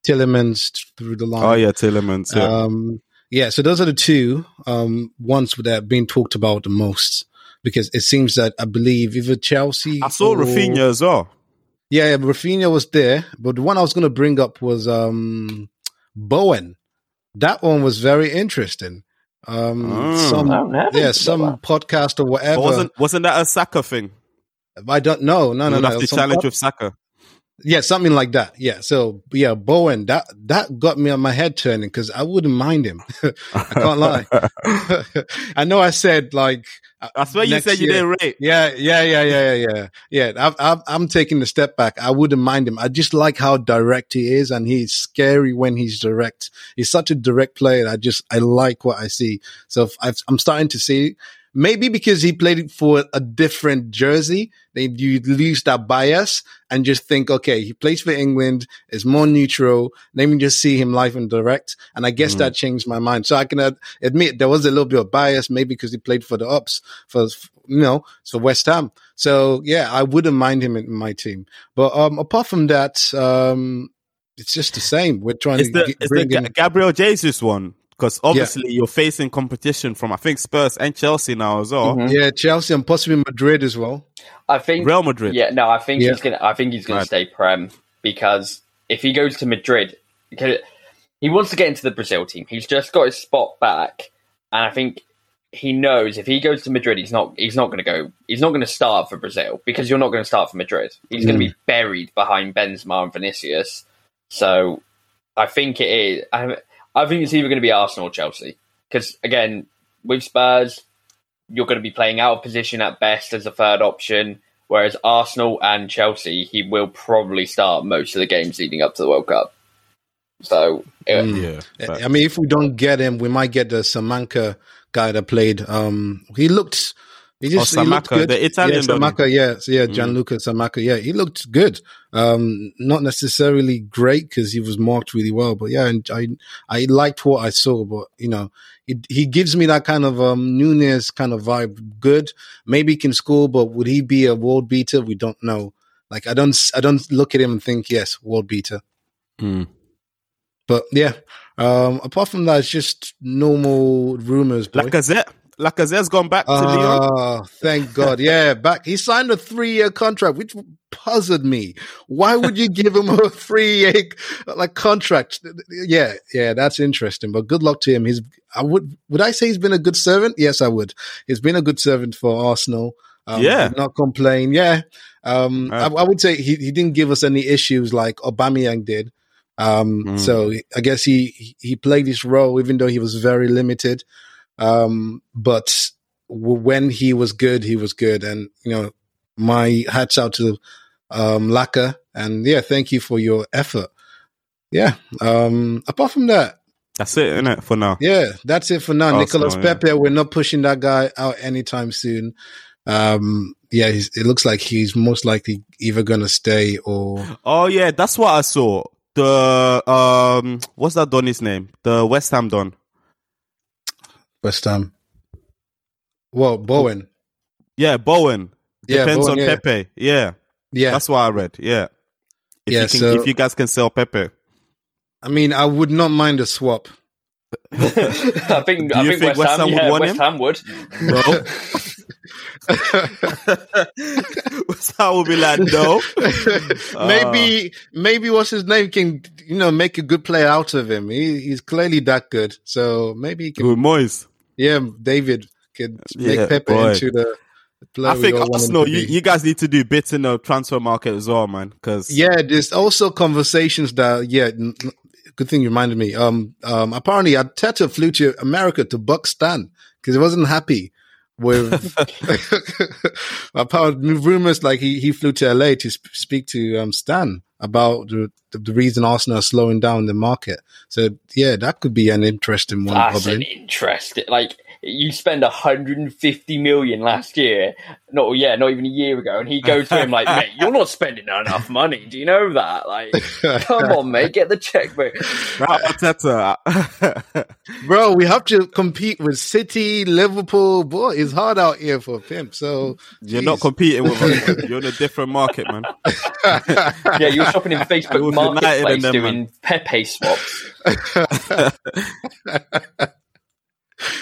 Tielemans through the line. Oh yeah, Tielemans. Yeah. Um, yeah, so those are the two um, ones that are being talked about the most because it seems that I believe either Chelsea. I saw or- Raphinha as well. Yeah, yeah, Raphinha was there, but the one I was going to bring up was um, Bowen. That one was very interesting. Um, Mm. some I don't know. yeah, some podcast or But whatever. wasn't wasn't that a Saka thing? I don't know. No, no, We'll no. have to challenge pod- with Saka. Yeah, something like that. Yeah. So yeah, Bowen, that that got me on my head turning because I wouldn't mind him. <laughs> I can't lie. <laughs> <laughs> I know I said like I swear you said you year- didn't rate. Yeah, yeah, yeah, yeah, yeah, yeah. Yeah, I've, I've, I'm taking a step back. I wouldn't mind him. I just like how direct he is, and he's scary when he's direct. He's such a direct player. I just I like what I see. So I've, I'm starting to see. Maybe because he played for a different jersey, then you lose that bias and just think, okay, he plays for England, is more neutral. Let me just see him live and direct. And I guess Mm. that changed my mind. So I can ad- admit there was a little bit of bias, maybe because he played for the ups, for, you know, for West Ham. So yeah, I wouldn't mind him in my team. But um, apart from that, um, it's just the same. We're trying It's to the get, it's the bring Ga- in. Gabriel Jesus one because obviously you're facing competition from I think Spurs and Chelsea now as well. Mhm. Yeah, Chelsea and possibly Madrid as well. I think Real Madrid. Yeah, no, I think Yeah. he's gonna. I think he's gonna Right. stay prem because if he goes to Madrid, he wants to get into the Brazil team. He's just got his spot back, and I think he knows if he goes to Madrid, he's not. He's not going to go. He's not going to start for Brazil because you're not going to start for Madrid. He's going to be buried behind Benzema and Vinicius. So I think it is. I, I think it's either going to be Arsenal or Chelsea because again with Spurs, you're going to be playing out of position at best as a third option. Whereas Arsenal and Chelsea, he will probably start most of the games leading up to the World Cup. So it- Mm. Yeah. I mean, if we don't get him, we might get the Scamacca guy that played. Um, he looked. He just Oh, he looked good. the Italian, yeah. Scamacca, yeah, so yeah, Mm. Gianluca Scamacca, yeah, he looked good. Um, not necessarily great because he was marked really well, but yeah, and I I liked what I saw. But you know, he he gives me that kind of um Nunez kind of vibe. Good, maybe he can score, but would he be a world beater? We don't know. Like I don't I don't look at him and think yes, world beater. Mm. But yeah, um, apart from that, it's just normal rumors. Boy. Lacazette. Lacazette's gone back to Lyon. Oh, thank God. Yeah, back. He signed a three year contract, which puzzled me. Why would you give him a three year like contract? Yeah, yeah, that's interesting. But good luck to him. He's I would would I say he's been a good servant? Yes, I would. He's been a good servant for Arsenal. Um, Yeah. not complain. Yeah. Um, I, Uh, I would say he, he didn't give us any issues like Aubameyang did. Um, Mm. so I guess he, he played his role, even though he was very limited. Um, but w- when he was good, he was good. And, you know, my hats out to, um, Laka. And yeah, thank you for your effort. Yeah. Um, apart from that, That's it, isn't it, for now? yeah, that's it for now. Arsenal, Nicolas yeah. Pepe, we're not pushing that guy out anytime soon. Um, yeah, he's, it looks like he's most likely either going to stay or Oh yeah, that's what I saw. The um, what's that Donny's name? The West Ham Don. West Ham. Well, Bowen. Yeah, Bowen. Yeah, Depends Bowen, on yeah. Pepe. Yeah, Yeah. that's what I read. Yeah. If Yeah, you can, so- if you guys can sell Pepe, I mean, I would not mind a swap. <laughs> I think Do I think, think West, West Ham, Ham would yeah, want West? Ham would. no. <laughs> West Ham will be like, no. <laughs> maybe, ah. maybe what's his name can, you know, make a good player out of him. He, he's clearly that good. So maybe he can, With Moyes. Yeah, David could make Yeah, Pepe boy. into the, I think Arsenal, you, you guys need to do bits in the transfer market as well, man. Because Yeah, there's also conversations that yeah, good thing you reminded me. Um, um, apparently Arteta flew to America to buck Stan because he wasn't happy with. <laughs> <laughs> apparently, rumors like he he flew to LA to sp- speak to um Stan about the, the the reason Arsenal are slowing down the market. So yeah, that could be an interesting one. That's an interesting. Like you spend 150 million last year, not yeah, not even a year ago, and he goes to him like, "Mate, you're not spending enough money. Do you know that? Like, <laughs> come on, mate, get the checkbook." Arteta. <laughs> Bro, we have to compete with City, Liverpool. Boy, it's hard out here for a pimp. So You're not competing with us. <laughs> You're in a different market, man. Yeah, you're shopping in It Facebook was United Marketplace and them, doing Pepe swaps.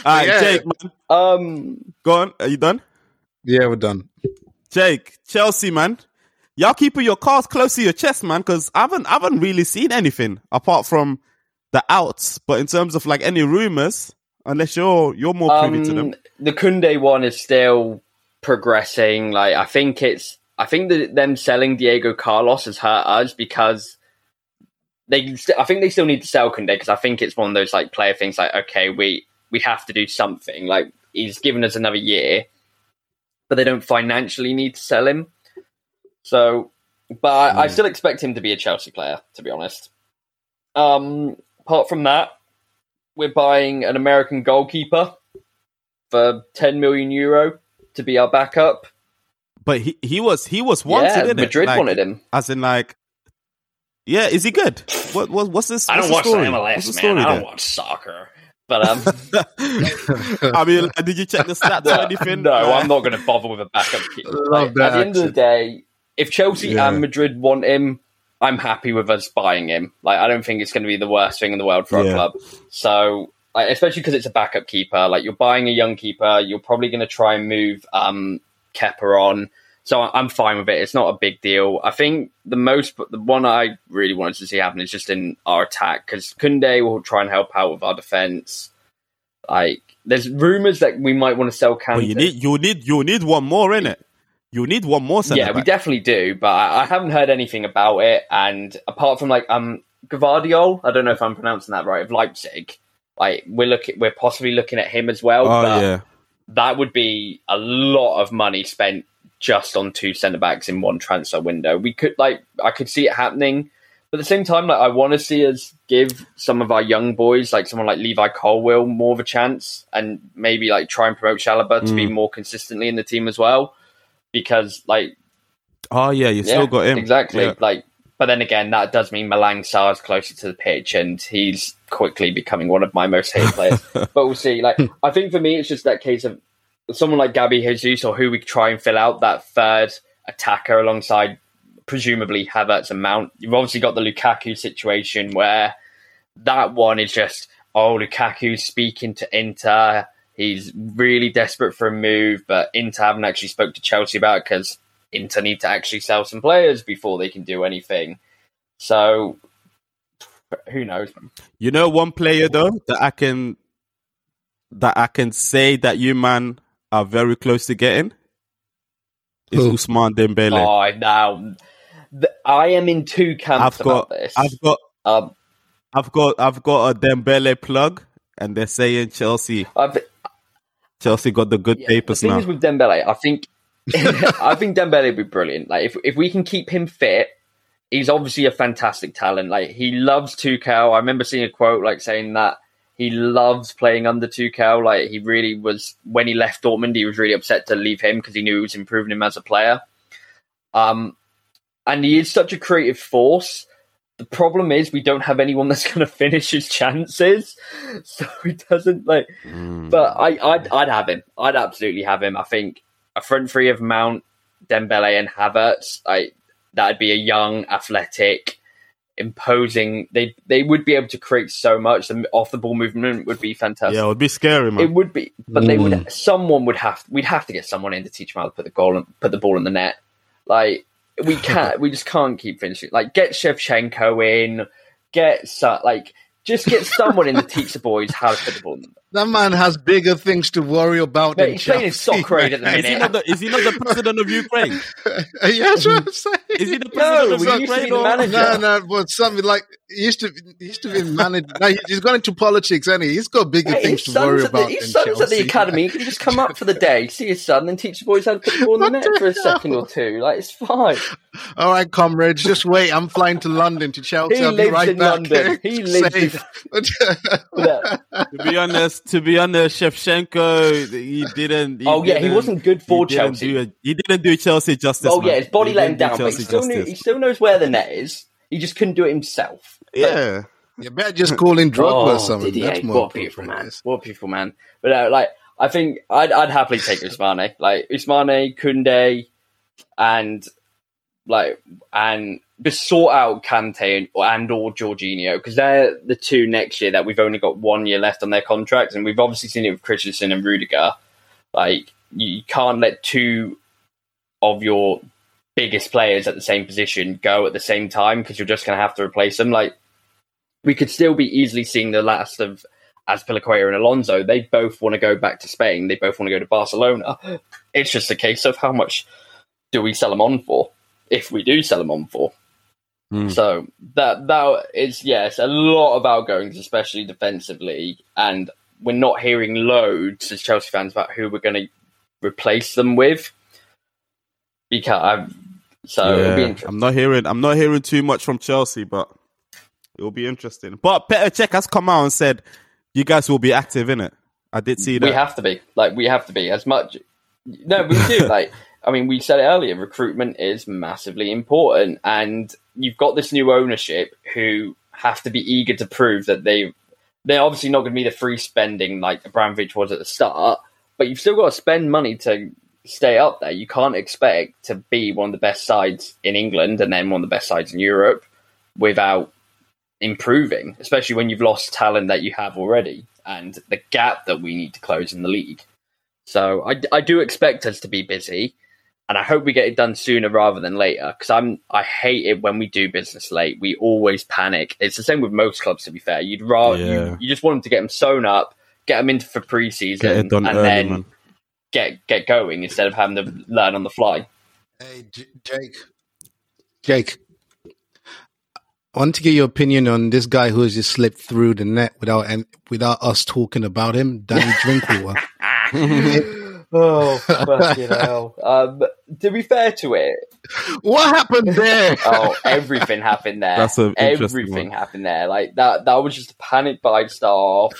All right, Yeah. Jake, man. Um, Go on. Are you done? yeah, we're done. Jake, Chelsea, man. Y'all keeping your cards close to your chest, man, because I haven't, I haven't really seen anything apart from the outs. But in terms of like any rumors, unless you're you're more privy to them. um, the Kounde one is still progressing. Like I think it's, I think that them selling Diego Carlos has hurt us because they, st- I think they still need to sell Kounde because I think it's one of those like player things. Like okay, we we have to do something. Like he's given us another year, but they don't financially need to sell him. So, but I, I still expect him to be a Chelsea player. To be honest. Um, apart from that, we're buying an American goalkeeper for 10 million euro to be our backup. But he, he was he was wanted. yeah, innit? Madrid Like, wanted him. As in, like, yeah, is he good? What, what what's this? I don't what's watch the the story? What's MLS, the man. story I don't there? watch soccer. But um, <laughs> I mean, did you check the stats or anything? no, I'm not going to bother with a backup keeper. <laughs> Love Like, that at the end of the day, if Chelsea Yeah. and Madrid want him, I'm happy with us buying him. Like, I don't think it's going to be the worst thing in the world for Yeah. our club. So like especially because it's a backup keeper. Like you're buying a young keeper, you're probably going to try and move um, Kepa on. So I'm fine with it. It's not a big deal. I think the most, the one I really wanted to see happen is just in our attack because Kounde will try and help out with our defense. Like there's rumors that we might want to sell Kante. You need you need you need one more in it. You need one more. yeah, we definitely do, but I, I haven't heard anything about it. And apart from like um Gavardiol, I don't know if I'm pronouncing that right, of Leipzig. Like we're looking, we're possibly looking at him as well. Oh but yeah. that would be a lot of money spent just on two centre backs in one transfer window. We could like I could see it happening, but at the same time, like I want to see us give some of our young boys, like someone like Levi Colwill, more of a chance, and maybe like try and promote Chalobah to be mm. more consistently in the team as well. Because like Oh yeah, you still yeah, got him exactly. Yeah. Like, but then again, that does mean Malang Sarr's closer to the pitch, and he's quickly becoming one of my most hated players. <laughs> but we'll see. Like, I think for me, it's just that case of someone like Gabby Jesus or who we try and fill out that third attacker alongside presumably Havertz and Mount. You've obviously got the Lukaku situation where that one is just oh Lukaku's speaking to Inter. He's really desperate for a move, but Inter haven't actually spoke to Chelsea about it because Inter need to actually sell some players before they can do anything. So who knows? You know one player though that I can that I can say that you man are very close to getting is Who? Ousmane Dembele. Oh, now I am in two camps I've got about this. I've got um, I've got I've got a Dembele plug and they're saying Chelsea I've, Chelsea got the good Yeah, papers the thing now. is with Dembele, I think <laughs> I think Dembele would be brilliant. Like if if we can keep him fit, he's obviously a fantastic talent. Like he loves Tuchel. I remember seeing a quote like saying that he loves playing under Tuchel. Like he really was when he left Dortmund, he was really upset to leave him because he knew he was improving him as a player. Um, and he is such a creative force. The problem is we don't have anyone <laughs> that's going to finish his chances, <laughs> so he doesn't like. Mm. But I, I'd, I'd have him. I'd absolutely have him. I think a front three of Mount, Dembele, and Havertz. I that'd be a young, athletic, imposing. They they would be able to create so much. The off the ball movement would be fantastic. yeah, it would be scary, man. It would be, but they would. Mm. Someone would have. We'd have to get someone in to teach them how to put the goal and put the ball in the net. Like we can't. <laughs> we just can't keep finishing. Like get Shevchenko in. Get so, like just get someone in to teach the boys how to put the ball. in the net. That man has bigger things to worry about Mate, than he's playing in soccer at the man. is, he not the, is he not the <laughs> president of Ukraine? <laughs> yeah, that's what I'm saying. Is he the No, president of we used to Ukraine? or- No, no, but something like he used to he used to be managed. Now he- he's gone into politics, and he? he's got bigger Hey, things to worry son's, at the, about. his than son's at the academy. academy. Can you just come up for the day, see his son, and teach the boys how to put the ball in the net for a hell? second or two? Like it's fine. All right, comrades, just wait. I'm flying to London to Chelsea. He I'll be lives right in back. London. He <laughs> lives in- Safe. <laughs> To be honest, to be honest, Shevchenko, he didn't. Oh, yeah, he didn't- wasn't good for he didn't Chelsea. do a- he didn't do Chelsea justice. Oh man. yeah, his body He let him didn't do down, but he Chelsea still knew, justice. he still knows where the net is. He just couldn't do it himself. Yeah, you better just call in Drogba or Oh, something. Didier, That's more what a beautiful man! yes. What a beautiful man! But uh, like, I think I'd, I'd happily take Ousmane, like Ousmane, Kounde, and like and just sort out Kante and, or Jorginho because they're the two next year that we've only got one year left on their contracts, and we've obviously seen it with Christensen and Rudiger. Like, you can't let two of your biggest players at the same position go at the same time because you're just going to have to replace them. Like, we could still be easily seeing the last of Azpilicueta and Alonso. They both want to go back to Spain. They both want to go to Barcelona. It's just a case of how much do we sell them on for, if we do sell them on for. Hmm. So that that is yes, a lot of outgoings, especially defensively, and we're not hearing loads as Chelsea fans about who we're going to replace them with. Because I've, so it'll be Yeah, interesting. I'm not hearing. I'm not hearing too much from Chelsea, but it will be interesting. But Petr Cech has come out and said you guys will be active in it. I did see that. We have to be like we have to be as much. No, we do. <laughs> like I mean, we said it earlier. Recruitment is massively important, and you've got this new ownership who have to be eager to prove that they they're obviously not going to be the free spending like Abramovich was at the start, but you've still got to spend money to stay up there. You can't expect to be one of the best sides in England and then one of the best sides in Europe without improving, especially when you've lost talent that you have already and the gap that we need to close in the league. So I, I do expect us to be busy, and I hope we get it done sooner rather than later. Because I'm I hate it when we do business late. We always panic. It's the same with most clubs. To be fair, you'd rather Yeah. you, you just want them to get them sewn up, get them into for preseason, Get it done and early, then man. get get going instead of having to learn on the fly. Hey, J- Jake. Jake. I want to get your opinion on this guy who has just slipped through the net without and without us talking about him, Danny <laughs> Drinkwater. <laughs> oh <laughs> fucking hell! Um, to be fair to it, what happened there? <laughs> oh, everything happened there. That's an everything one. happened there. Like that. That was just a panic buy to start.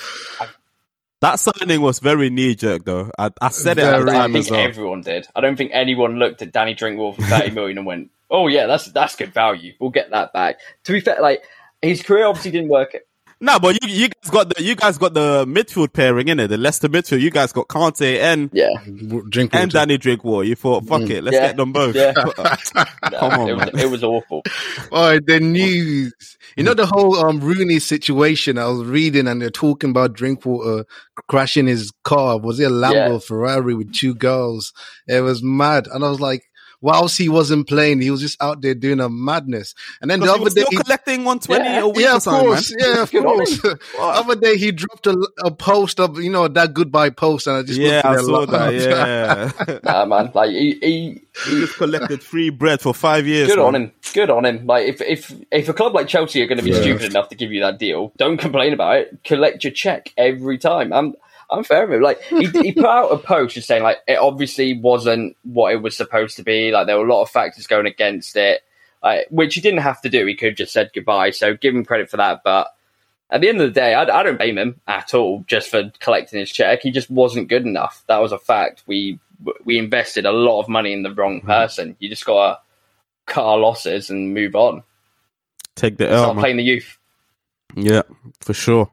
That signing was very knee jerk, though. I, I said it at the Very. I think as well. everyone did. I don't think anyone looked at Danny Drinkwater for thirty million and went, "Oh yeah, that's that's good value. We'll get that back." To be fair, like his career obviously didn't work. No, but you you guys got the you guys got the midfield pairing in it, the Leicester midfield. You guys got Kante and Yeah, Drinkwater. and Danny Drinkwater. You thought, fuck it, let's Mm. Yeah. get them both. Yeah. <laughs> Come on, it, was, it was awful. <laughs> Oh, the news. You know the whole um Rooney situation. I was reading and they're talking about Drinkwater crashing his car. Was it a Lambo Yeah. Ferrari with two girls? It was mad. And I was like, whilst he wasn't playing, he was just out there doing a madness. And then the Because he other was day, still collecting 120 Yeah. a week yeah, of something, course. Yeah, of Good course. <laughs> the other day he dropped a, a post of, you know, that goodbye post and I just Yeah, looked I at saw that. Oh, yeah, <laughs> Nah, man. Like he, he he just collected free bread for five years. good man. on him. Good on him. Like if if if a club like Chelsea are going to be Yeah. stupid enough to give you that deal, don't complain about it. Collect your check every time. I'm I'm fair with him. Like he, he put out a post just saying like it obviously wasn't what it was supposed to be. Like there were a lot of factors going against it, like, which he didn't have to do. He could have just said goodbye. So give him credit for that. But at the end of the day, I, I don't blame him at all just for collecting his check. He just wasn't good enough. That was a fact. We we invested a lot of money in the wrong mm-hmm. person. You just got to cut our losses and move on. Take the Start L, playing the youth. Yeah, for sure.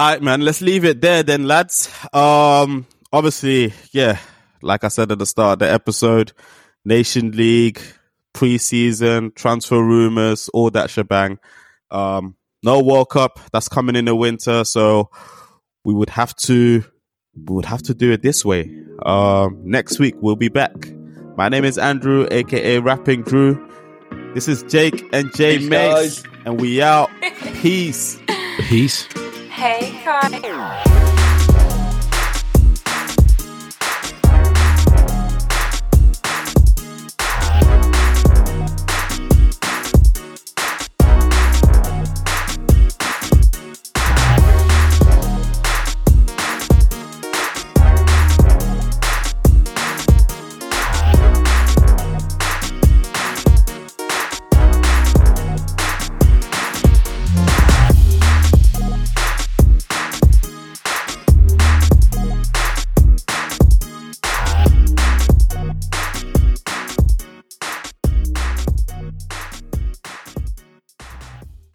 All right, man. Let's leave it there then, lads. Um, obviously, yeah, like I said at the start of the episode, Nation League, preseason, transfer rumors, all that shebang. Um, no World Cup that's coming in the winter, so we would have to we would have to do it this way. Um, next week we'll be back. My name is Andrew, aka Rapping Drew. This is Jake and Jay Peace, Mace, guys. and we out. Peace. Peace. Hey, Kyle.